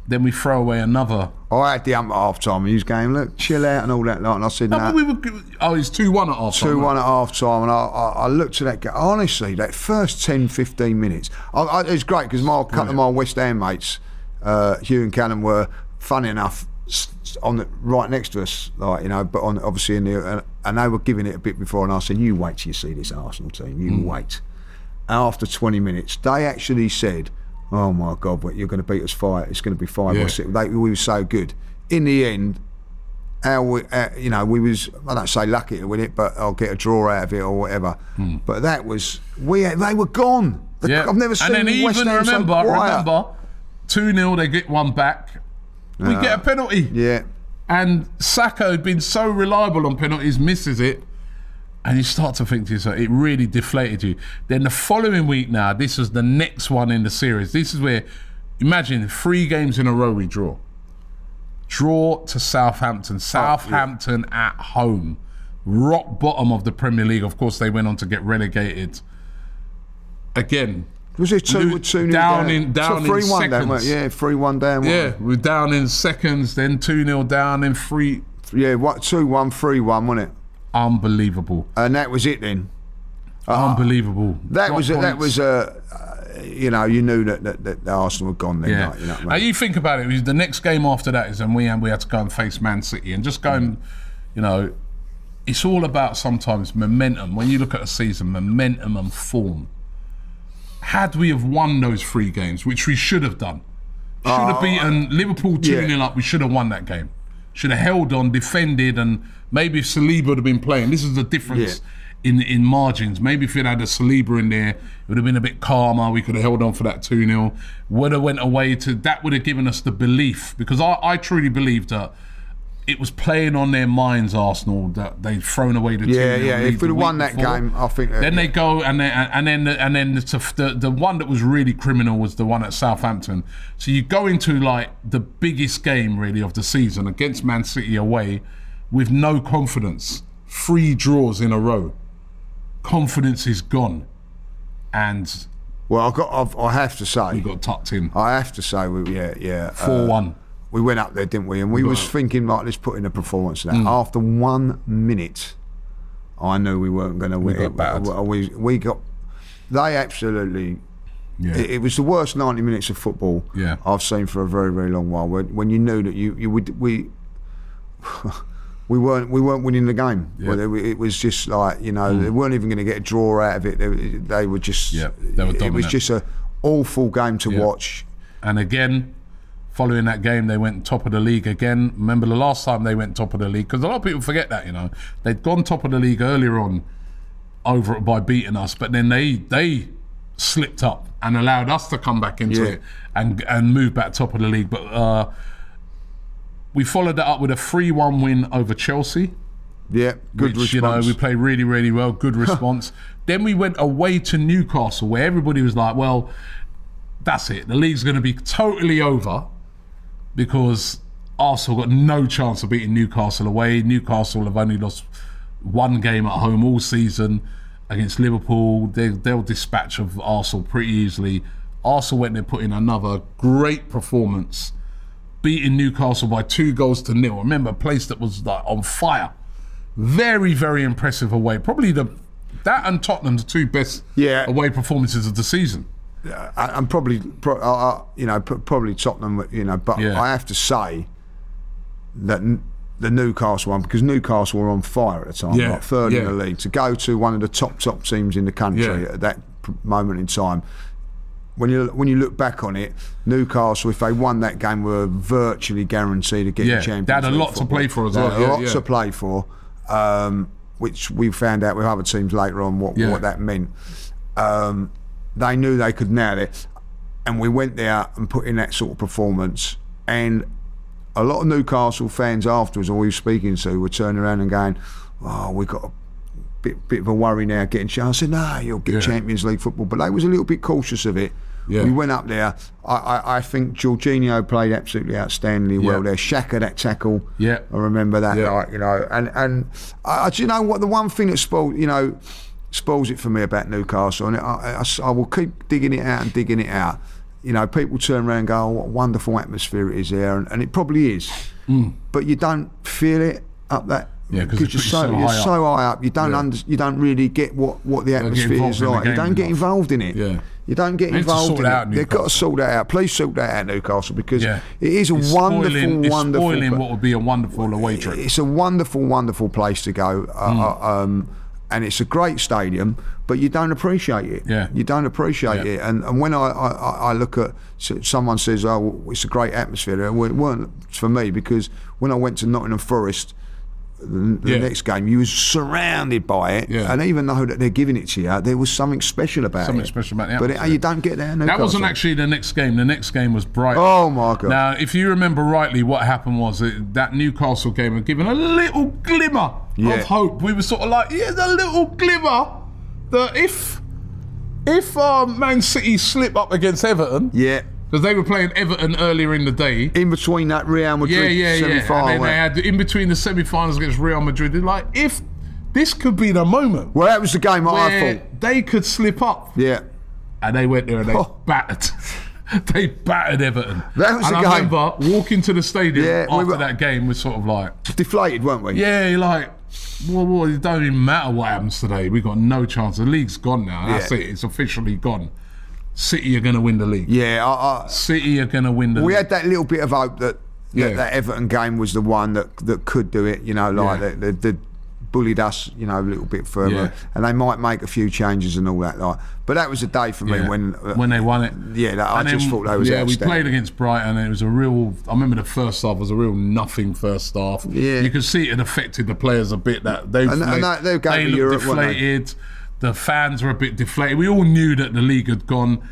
Then we throw away another. I had the ump at half time. He was going, "Look, chill out," and all that. Like, and I said, No, "Nah." but we were, oh, it's 2 1 at half time. Two one at half time, and I, I, I looked at that. Game. Honestly, that first 10, 15 minutes, I, I, it was great because my a couple of my West Ham mates, uh, Hugh and Callum, were funny enough on the right next to us, like you know, but on obviously in the and, and they were giving it a bit before, and I said, "You wait till you see this Arsenal team. You wait." After twenty minutes, they actually said, "Oh my God, what you're going to beat us five? It's going to be five Yeah. or six. They, we were so good." In the end, how we, uh, you know, we was I don't say lucky to win it, but I'll get a draw out of it or whatever. But that was we they were gone. The- Yeah. I've never seen And then West even Ham remember, remember, 2 0, they get one back. We get a penalty. Yeah, And Saka had been so reliable on penalties, misses it. And you start to think to yourself, it really deflated you. Then the following week now, this was the next one in the series. This is where, imagine three games in a row we draw. Draw to Southampton. Oh, Southampton at home. Rock bottom of the Premier League. Of course, they went on to get relegated. Again, was it two Lo- two nil down in- down in three one down? seconds. it? Yeah, three one down. yeah, wasn't we're down in seconds, then 2 0 down, then 3. yeah, what two one three one, wasn't it? Unbelievable. And that was it then. Unbelievable. Uh, That was a, that was a, uh, you know, you knew that that, that Arsenal had gone then. Yeah. like, you know Now you think about it. it the next game after that is and we we had to go and face Man City and just go and, you know, it's all about sometimes momentum. When you look at a season, momentum and form. Had we have won those three games, which we should have done, should have beaten uh, Liverpool two 0 Oh, yeah. up. We should have won that game. Should have held on, defended, and maybe if Saliba would have been playing. This is the difference. In, in margins, maybe if you'd had a Saliba in there, it would have been a bit calmer. We could have held on for that 2 0. Would have went away to that would have given us the belief because I, I truly believe that it was playing on their minds, Arsenal, that they'd thrown away the Yeah, 2-0 yeah, if we'd have won that before. game, I think Then they go and then and then and then the, the the one that was really criminal was the one at Southampton. So you go into like the biggest game really of the season against Man City away with no confidence, three draws in a row. Confidence is gone, and Well, I got I've, I have to say, we got tucked in I have to say, we, yeah, yeah, uh, four one. We went up there, didn't we? And we was thinking like, let's put in a performance. Of that mm. after one minute, I knew we weren't going to win. We got it. We we got. They absolutely. Yeah. It, it was the worst ninety minutes of football Yeah. I've seen for a very very long while. When, when you knew that you you would we. We weren't we weren't winning the game. Yeah. It, it was just like you know they mm. weren't even going to get a draw out of it. They, they were just Yeah, they were it was just a awful game to Yeah. watch. And again, following that game, they went top of the league again. Remember the last time they went top of the league? Because a lot of people forget that, you know. They'd gone top of the league earlier on over by beating us, but then they they slipped up and allowed us to come back into Yeah. it and and move back top of the league. But uh, we followed that up with a 3 1 win over Chelsea. Yeah, good which, response. You know, we played really, really well. Good response. then we went away to Newcastle, where everybody was like, "Well, that's it. The league's going to be totally over because Arsenal got no chance of beating Newcastle away. Newcastle have only lost one game at home all season against Liverpool. They, they'll dispatch of Arsenal pretty easily. Arsenal went there, put in another great performance, beating Newcastle by two goals to nil. Remember, a place that was like on fire. Very, very impressive away. Probably the that and Tottenham the two best Yeah. away performances of the season. I- I'm probably, pro- uh, uh, you know, probably Tottenham, you know, but Yeah. I have to say that the Newcastle one, because Newcastle were on fire at the time, Yeah, like third in the league, to go to one of the top top teams in the country Yeah. at that moment in time. When you when you look back on it, Newcastle, if they won that game, were virtually guaranteed to get Yeah, the Champions they had a lot to play for as They well, had yeah, a lot yeah. to play for, um, which we found out with other teams later on what, Yeah. what that meant. Um, they knew they could nail it, and we went there and put in that sort of performance. And a lot of Newcastle fans afterwards, or we were speaking to, were turning around and going, "Oh, we've got a bit bit of a worry now getting." ch-" I said, "No, you'll get Yeah. Champions League football," but they was a little bit cautious of it. Yeah. We went up there. I, I, I think Jorginho played absolutely outstandingly well Yeah. there. Xhaka that tackle. Yeah. I remember that. Yeah. You know, and and I, I- do you know what the one thing that spoiled, you know spoils it for me about Newcastle, and I, I, I will keep digging it out and digging it out. You know, people turn around and go, "Oh, what a wonderful atmosphere it is there," and, and it probably is, but you don't feel it up that. Mm. Yeah, 'cause because you're so, so you're high up. so high up, you don't Yeah. under, you don't really get what, what the atmosphere is like. You don't get involved in it. Yeah. You don't get involved in it They've got to sort that out. Please sort that out, Newcastle, because Yeah. it is a It's wonderful, spoiling, it's wonderful. spoiling what would be a wonderful away trip. it's a wonderful, wonderful place to go, Hmm. uh, um, and it's a great stadium. But you don't appreciate it. Yeah. you don't appreciate Yeah. it. And and when I, I, I look at someone says, "Oh, it's a great atmosphere," there," well, it weren't for me because when I went to Nottingham Forest. The, the Yeah. next game, you was surrounded by it, Yeah. and even though that they're giving it to you, there was something special about Something it. special about the But it, you don't get there. That wasn't actually the next game. The next game was Brighton. Oh my god! Now, if you remember rightly, what happened was that, that Newcastle game had given a little glimmer Yeah. of hope. We were sort of like, yeah, a little glimmer that if if um, Man City slip up against Everton, yeah, because they were playing Everton earlier in the day. in between that Real Madrid yeah, yeah. semi-final. And then they had in between the semi-finals against Real Madrid. Like, if this could be the moment well, that was the game I thought. they could slip up, Yeah, and they went there and they Oh. battered. they battered Everton. That was and the I game. remember walking to the stadium Yeah, we after were- that game was sort of like, deflated, weren't we? yeah, you're like, well, well, it don't even matter what happens today. We've got no chance. The league's gone now. That's Yeah. it. It's officially gone. City are going to win the league. Yeah, I, I, City are going to win the we league. had that little bit of hope that Yeah. that, that Everton game was the one that that could do it. You know, like Yeah. they, they, they bullied us, you know, a little bit further, Yeah. and they might make a few changes and all that. Like, but that was a day for me Yeah. when uh, when they won it. yeah, that, I And just thought that was yeah. We played against Brighton, and it was a real. I remember the first half was a real nothing first half. Yeah. you could see it affected the players a bit. That they And- and that- they gave looked Europe, deflated. The fans were a bit deflated. We all knew that the league had gone.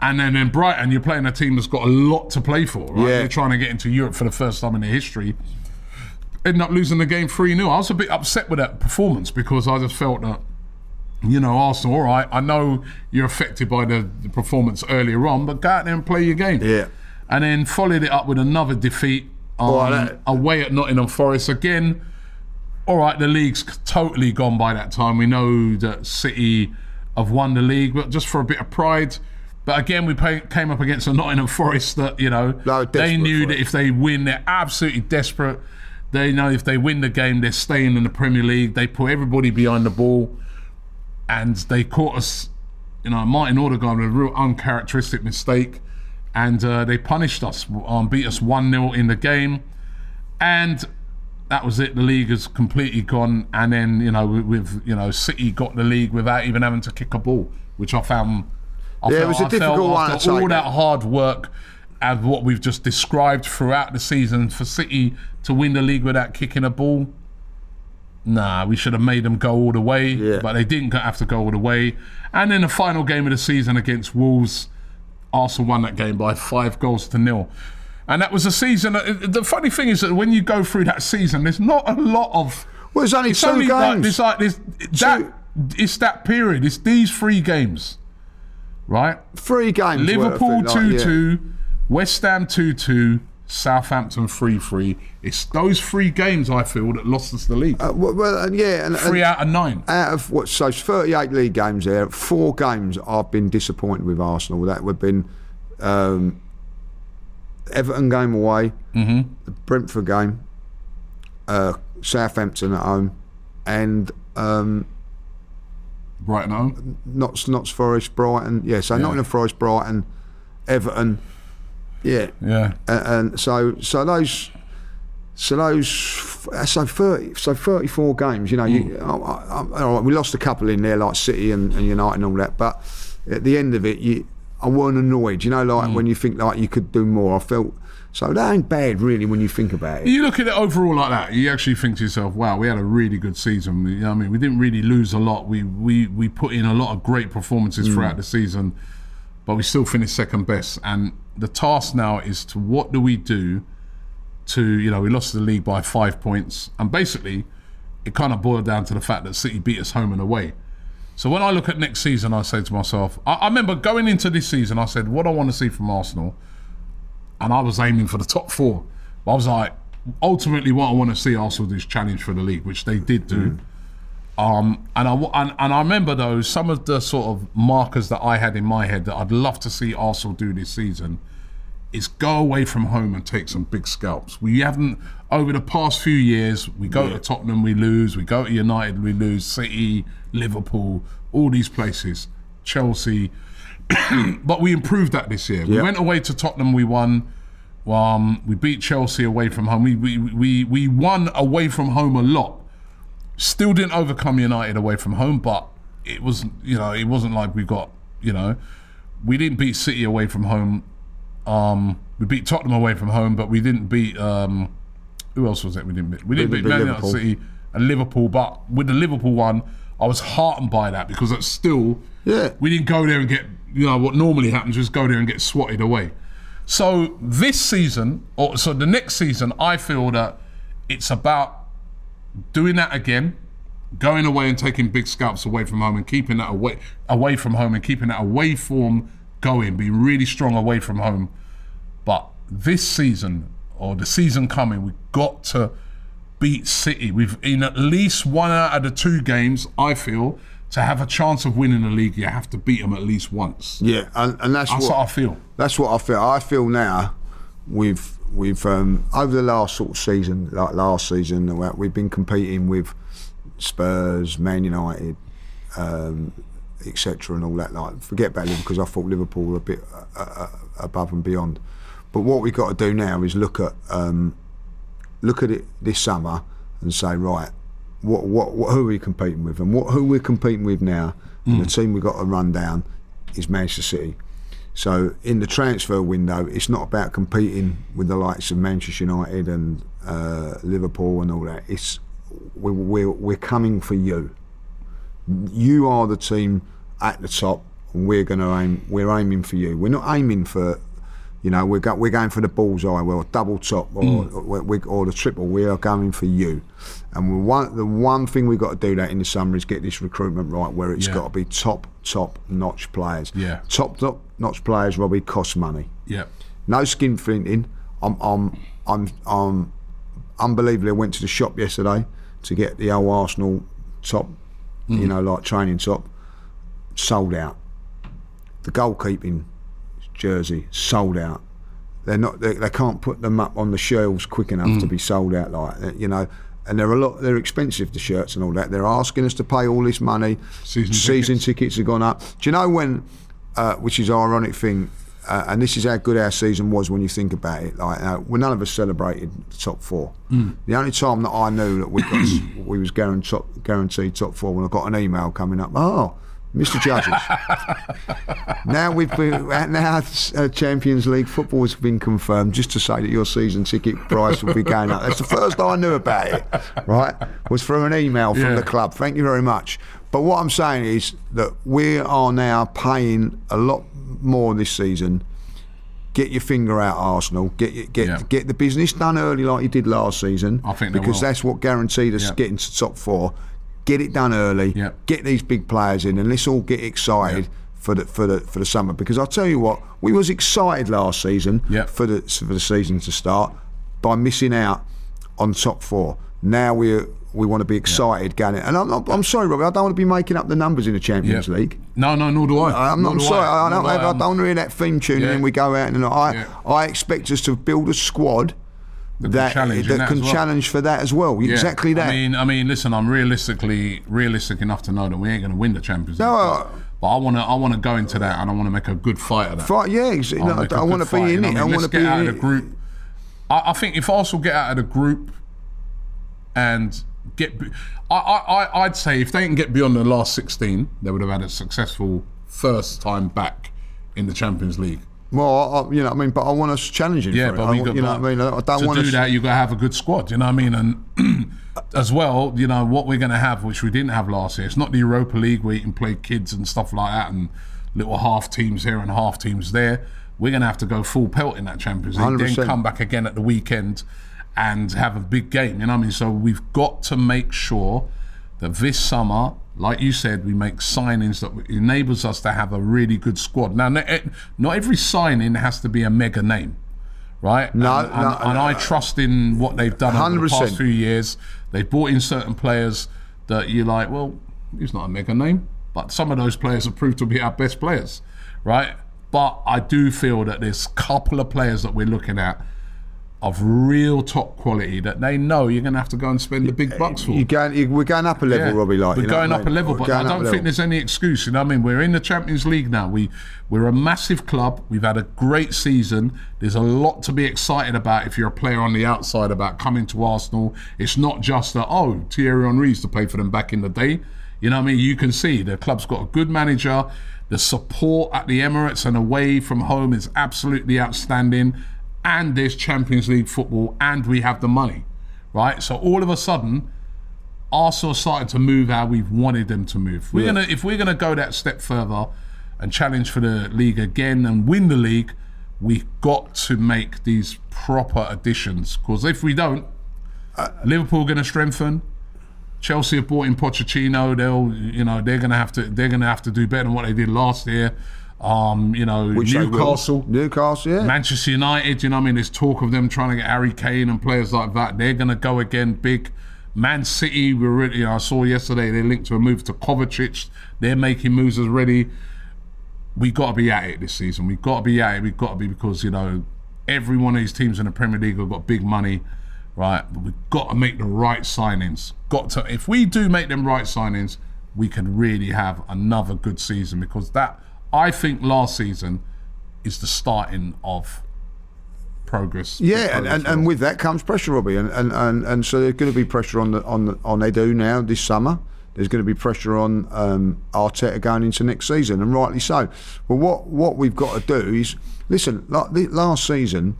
And then in Brighton, you're playing a team that's got a lot to play for. Right? Yeah. They're trying to get into Europe for the first time in their history. Ended up losing the game 3 0. I was a bit upset with that performance because I just felt that you know, Arsenal, all right, I know you're affected by the, the performance earlier on, but go out there and play your game. Yeah. And then followed it up with another defeat um, Oh, away at Nottingham Forest. Again, all right, the league's totally gone by that time. We know that City have won the league, but just for a bit of pride. But again, we pay, came up against a Nottingham Forest that, you know, They they knew that if they win, they're absolutely desperate. They know if they win the game, they're staying in the Premier League. They put everybody behind the ball and they caught us. You know, Martin Odegaard with a real uncharacteristic mistake, and uh, they punished us, um, beat us one 0 in the game, and that was it. The league has completely gone, and then you know, with, with you know, City got the league without even having to kick a ball, which I found. I Yeah, it felt, was a I difficult one after all that that. hard work and what we've just described throughout the season for City to win the league without kicking a ball. Nah, we should have made them go all the way, Yeah. but they didn't have to go all the way. And in the final game of the season against Wolves, Arsenal won that game by five goals to nil. And that was a season. The funny thing is that when you go through that season, there's not a lot of. Well, it's only It's two only like games. it's like this. That it's that period. It's these three games, right? Three games. Liverpool like, two yeah. two, West Ham two two, Southampton 3 3. It's those three games, I feel, that lost us the league. Uh, well, and yeah, and, three and out of nine. out of what so it's 38 league games there four games I've been disappointed with Arsenal that would have been um, Everton game away Mm-hmm. the Brentford game uh, Southampton at home and um, Brighton at home. Notts, Notts Forest Brighton yeah so Nottingham Forest Brighton Everton yeah Yeah. and, and so so those so those so thirty so thirty four games. You know, you, I, I, I, we lost a couple in there like City and, and United and all that, but at the end of it, you I weren't annoyed. You know, like mm. when you think like you could do more, I felt so that ain't bad really when you think about it. You look at it overall like that, you actually think to yourself, wow, we had a really good season. You know what I mean? We didn't really lose a lot. We, we, we put in a lot of great performances mm. throughout the season, but we still finished second best. And the task now is to what do we do to, you know, we lost the league by five points. And basically, it kind of boiled down to the fact that City beat us home and away. So when I look at next season, I say to myself, I, I remember going into this season, I said, what I want to see from Arsenal and I was aiming for the top four. But I was like, ultimately, what I want to see Arsenal do is challenge for the league, which they did do. Um, and I and, and I remember though some of the sort of markers that I had in my head that I'd love to see Arsenal do this season is go away from home and take some big scalps. We haven't over the past few years. We go to Tottenham, we lose. We go to United, we lose. City, Liverpool, all these places, Chelsea. but we improved that this year. We went away to Tottenham, we won. Um, we beat Chelsea away from home. We, we we we won away from home a lot. Still didn't overcome United away from home, but it was you know it wasn't like we got you know we didn't beat City away from home. Um, we beat Tottenham away from home, but we didn't beat um, who else was it? We didn't beat. We didn't beat didn't Man United City and Liverpool, but with the Liverpool one, I was heartened by that because it's still Yeah. we didn't go there and get you know what normally happens is go there and get swatted away. So this season, or so the next season, I feel that it's about doing that again, going away and taking big scalps away from home and keeping that away away from home and keeping that away form going, being really strong away from home. But this season or the season coming, we've got to beat City. We've in at least one out of the two games, I feel, to have a chance of winning the league, you have to beat them at least once. Yeah, and, and that's, That's what, what I feel. That's what I feel. I feel now we've we've um, over the last sort of season, like last season, we- we've been competing with Spurs, Man United, um, etc., and all that. Like, forget about Liverpool because I thought Liverpool were a bit uh, uh, above and beyond. But what we've got to do now is look at um, look at it this summer and say, right, what, what, what who are we competing with, and what who we're competing with now, and the team we've got to run down is Manchester City. So in the transfer window, it's not about competing with the likes of Manchester United and uh, Liverpool and all that. It's we, we're we're coming for you. You are the team at the top, and we're going to aim. We're aiming for you. We're not aiming for, you know, we're go, we're going for the bullseye, well, double top or mm. or, we or the triple. We are going for you, and we want the one thing we've got to do that in the summer is get this recruitment right, where it's Yeah. got to be top top notch players. Yeah. top top notch players, Robbie, cost money. Yeah. No skin flinting. I'm I'm I'm I'm unbelievably. I went to the shop yesterday to get the old Arsenal top, you mm. know, like training top, sold out. The goalkeeping jersey sold out. They're not. They, they can't put them up on the shelves quick enough to be sold out. Like you know. And they're a lot. They're expensive. The shirts and all that. They're asking us to pay all this money. Season Season tickets. tickets have gone up. Do you know when? Uh, which is an ironic thing, uh, and this is how good our season was when you think about it. Like, uh, well, none of us celebrated the top four. The only time that I knew that we got, we was guaranteed top, guaranteed top four when I got an email coming up. Oh, Mr. Judges. now we've been now uh, Champions League football has been confirmed. Just to say that your season ticket price will be going up. That's the first I knew about it. Right, was through an email from Yeah. the club. Thank you very much. But what I'm saying is that we are now paying a lot more this season. Get your finger out, Arsenal. Get your- get Yeah. get the business done early, like you did last season. I think because that's what guaranteed us Yeah. getting to top four. Get it done early. Yeah. Get these big players in, and let's all get excited for the for the for the summer because I'll tell you what, we was excited last season Yep. for the for the season to start by missing out on top four. Now we we want to be excited going in. And I'm, not, I'm sorry, Robbie, I don't want to be making up the numbers in the Champions Yeah. League. No, no, nor do I. I'm not do sorry. I, Nor don't, do I, I um, don't hear that theme tune yeah. and then we go out and I Yeah. I expect us to build a squad can that challenge that can well. challenge for that as well. Yeah. Exactly that. I mean, I mean, listen, I'm realistically realistic enough to know that we ain't going to win the Champions League. No, but, uh, but I want to, I want to go into that, and I want to make a good fight of that. Fight, yeah, ex- I'll no, I want to be in it. I mean? want to be out in of the group. I, I think if Arsenal get out of the group and get, I, I, I, I'd say if they can get beyond the last 16, they would have had a successful first time back in the Champions League. Well, I, you know, what I mean, but I want us challenging. Yeah, but. I got, you know, what I mean, I don't to want do us. that. You got to have a good squad. You know what I mean? And as well, you know what we're going to have, which we didn't have last year. It's not the Europa League where you can play kids and stuff like that, and little half teams here and half teams there. We're going to have to go full pelt in that Champions League, then 100%. come back again at the weekend and have a big game. You know what I mean? So we've got to make sure that this summer, like you said, we make signings that enables us to have a really good squad. Now, not every signing has to be a mega name, right? No, and, and, no, and I trust in what they've done over the 100%. past few years. They've brought in certain players that you're like, well, he's not a mega name, but some of those players have proved to be our best players, right? But I do feel that there's a couple of players that we're looking at of real top quality that they know you're going to have to go and spend the big bucks for. You going, you, we're going up a level, Yeah. Robbie. Like we're going what I up a level, We're but I don't think there's any excuse. You know what I mean? We're in the Champions League now. We we're a massive club. We've had a great season. There's a lot to be excited about if you're a player on the outside about coming to Arsenal. It's not just that oh Thierry Henry used to play for them back in the day. You know what I mean? You can see the club's got a good manager. The support at the Emirates and away from home is absolutely outstanding. And there's Champions League football, and we have the money, right? So all of a sudden, Arsenal started to move how we've wanted them to move. We're Yeah. gonna if we're gonna go that step further and challenge for the league again and win the league, we've got to make these proper additions. Because if we don't, uh, Liverpool are gonna strengthen. Chelsea have bought in Pochettino. They'll you know they're gonna have to they're gonna have to do better than what they did last year. Um, you know Which. Newcastle. Newcastle, yeah. Manchester United, you know what I mean? There's talk of them trying to get Harry Kane and players like that. They're going to go again big. Man City, we really, you know, I saw yesterday they linked to a move to Kovacic. They're making moves already. we got to be at it this season. We've got to be at it. We've got to be because, you know, every one of these teams in the Premier League have got big money, right? But we've got to make the right signings. Got to, if we do make them right signings, we can really have another good season because that, I think last season is the starting of progress. Yeah, and, and, and with that comes pressure, Robbie, and, and, and, and so there's going to be pressure on the on the, on Edu now this summer. There's going to be pressure on um, Arteta going into next season, and rightly so. But what what we've got to do is listen. Like the, last season,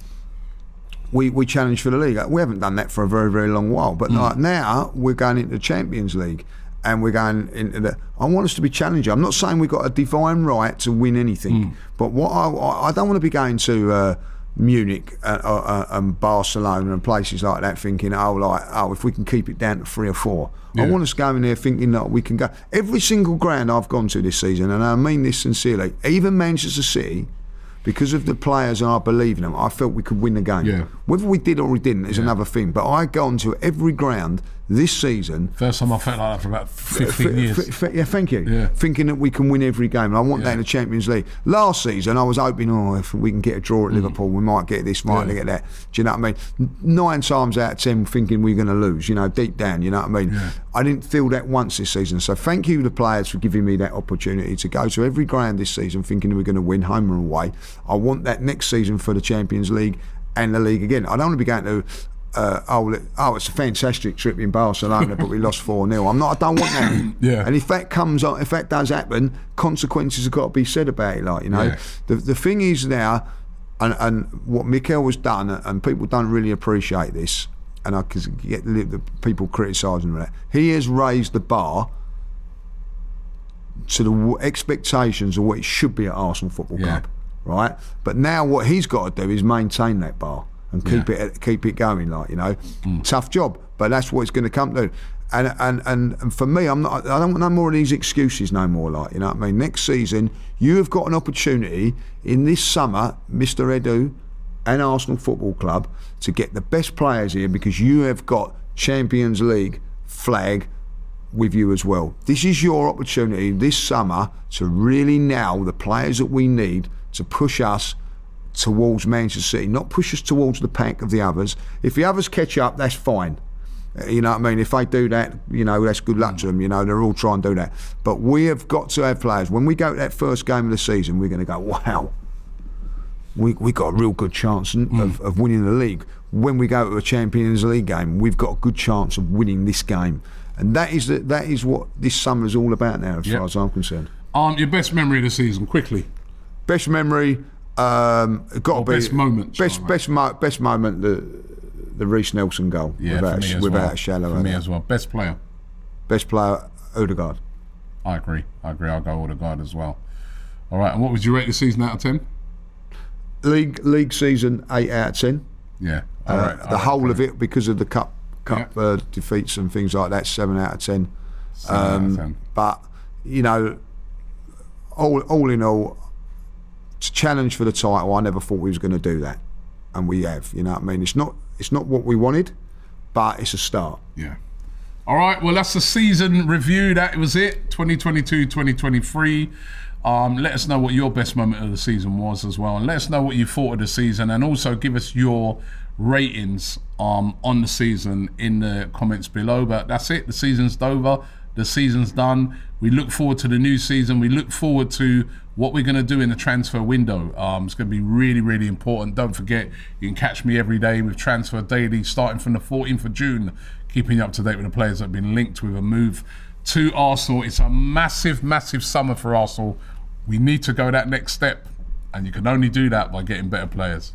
we we challenged for the league. We haven't done that for a very very long while. But like now, we're going into the Champions League. And we're going into the. I want us to be challenging. I'm not saying we've got a divine right to win anything, but what I, I don't want to be going to uh, Munich uh, uh, uh, and Barcelona and places like that, thinking, oh, like, oh, if we can keep it down to three or four. I want us going there thinking that we can go. Every single ground I've gone to this season, and I mean this sincerely, even Manchester City, because of the players and I believe in them, I felt we could win the game. Yeah. Whether we did or we didn't is another thing. But I gone to every ground this season First time I felt like that for about 15 F- years. f- f- yeah, thank you. Yeah. Thinking that we can win every game. And I want that in the Champions League. Last season, I was hoping, oh, if we can get a draw at Liverpool, we might get this, might Mm. Yeah. get that. Do you know what I mean? Nine times out of ten, thinking we're going to lose, you know, deep down, you know what I mean? Yeah. I didn't feel that once this season. So thank you, the players, for giving me that opportunity to go to every ground this season thinking we're going to win home and away. I want that next season for the Champions League and the league again. I don't want to be going to. Uh, oh, oh, it's a fantastic trip in Barcelona, but we lost 4 0. I'm not, I don't want that. Yeah. And if that comes on, if that does happen, consequences have got to be said about it. Like you know, Yeah. the the thing is now, and and what Mikel has done, and people don't really appreciate this, and I can get the, people criticising that. He has raised the bar to the expectations of what it should be at Arsenal Football Yeah. Club, right? But now what he's got to do is maintain that bar. And keep Yeah. it keep it going. Like you know, mm. tough job, but that's what it's going to come to. And, and and and for me, I'm not. I don't want no more of these excuses no more. Like you know what I mean. Next season, you have got an opportunity in this summer, Mister Edu, and Arsenal Football Club to get the best players here because you have got Champions League flag with you as well. This is your opportunity this summer to really nail the players that we need to push us towards Manchester City, not push us towards the pack of the others. If the others catch up, that's fine. Uh, You know what I mean? If they do that, you know, that's good luck to them. You know, they're all trying to do that. But we have got to have players. When we go to that first game of the season, we're going to go, wow, we we got a real good chance Mm. of, of winning the league. When we go to a Champions League game, we've got a good chance of winning this game. And that is the, that is what this summer is all about now, as Yep. far as I'm concerned. Um, your best memory of the season, quickly. Best memory, um, got to be best moment, Best best mo- best moment the the Reiss Nelson goal. Yeah, without for me as without well. a shadow For me as well. Best player. Best player, Odegaard. I agree. I agree. I'll go Odegaard as well. All right. And what would you rate the season out of ten? League league season eight out of ten. Yeah. All Uh, right. the whole of it because of the cup cup Yeah. uh, defeats and things like that. Seven out of ten. Seven out of Um, 10. But you know, all all in all, challenge for the title, I never thought we was going to do that, and we have. You know what I mean? It's not it's not what we wanted, but it's a start. Yeah. All right. Well, that's the season review. That was it. 2022, 2023. Um, let us know what your best moment of the season was as well, and let us know what you thought of the season, and also give us your ratings um, on the season in the comments below. But that's it. The season's over. The season's done. We look forward to the new season. We look forward to what we're going to do in the transfer window. Um, it's going to be really, really important. Don't forget, you can catch me every day with Transfer Daily starting from the 14th of June, keeping you up to date with the players that have been linked with a move to Arsenal. It's a massive, massive summer for Arsenal. We need to go that next step, and you can only do that by getting better players.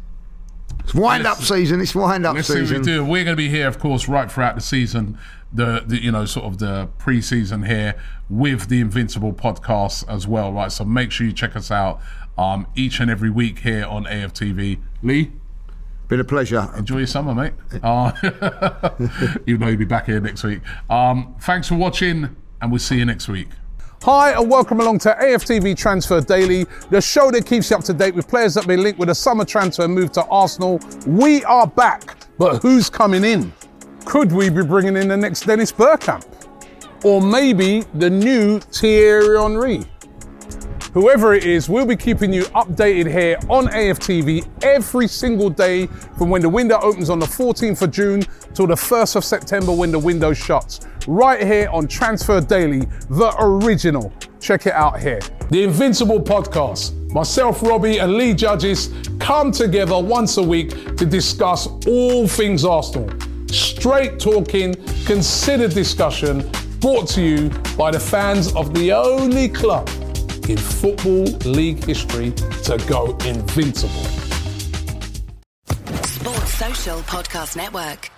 It's wind up season. It's wind up Let's see what season. we do. We're going to be here, of course, right throughout the season. The, the you know sort of the pre-season here with the Invincible podcast as well, right? So make sure you check us out um, each and every week here on AFTV. Lee, Been a pleasure. enjoy your summer, mate. Uh, even though you'll be back here next week. Um, thanks for watching, and we'll see you next week. Hi, and welcome along to AFTV Transfer Daily, the show that keeps you up to date with players that have been linked with a summer transfer move to Arsenal. We are back, but who's coming in? Could we be bringing in the next Dennis Bergkamp? Or maybe the new Thierry Henry? Whoever it is, we'll be keeping you updated here on AFTV every single day from when the window opens on the 14th of June till the 1st of September when the window shuts. Right here on Transfer Daily, the original. Check it out here. The Invincible Podcast. Myself, Robbie, and Lee Judges come together once a week to discuss all things Arsenal. Straight talking, considered discussion, brought to you by the fans of the only club in Football League history to go invincible. Sports Social Podcast Network.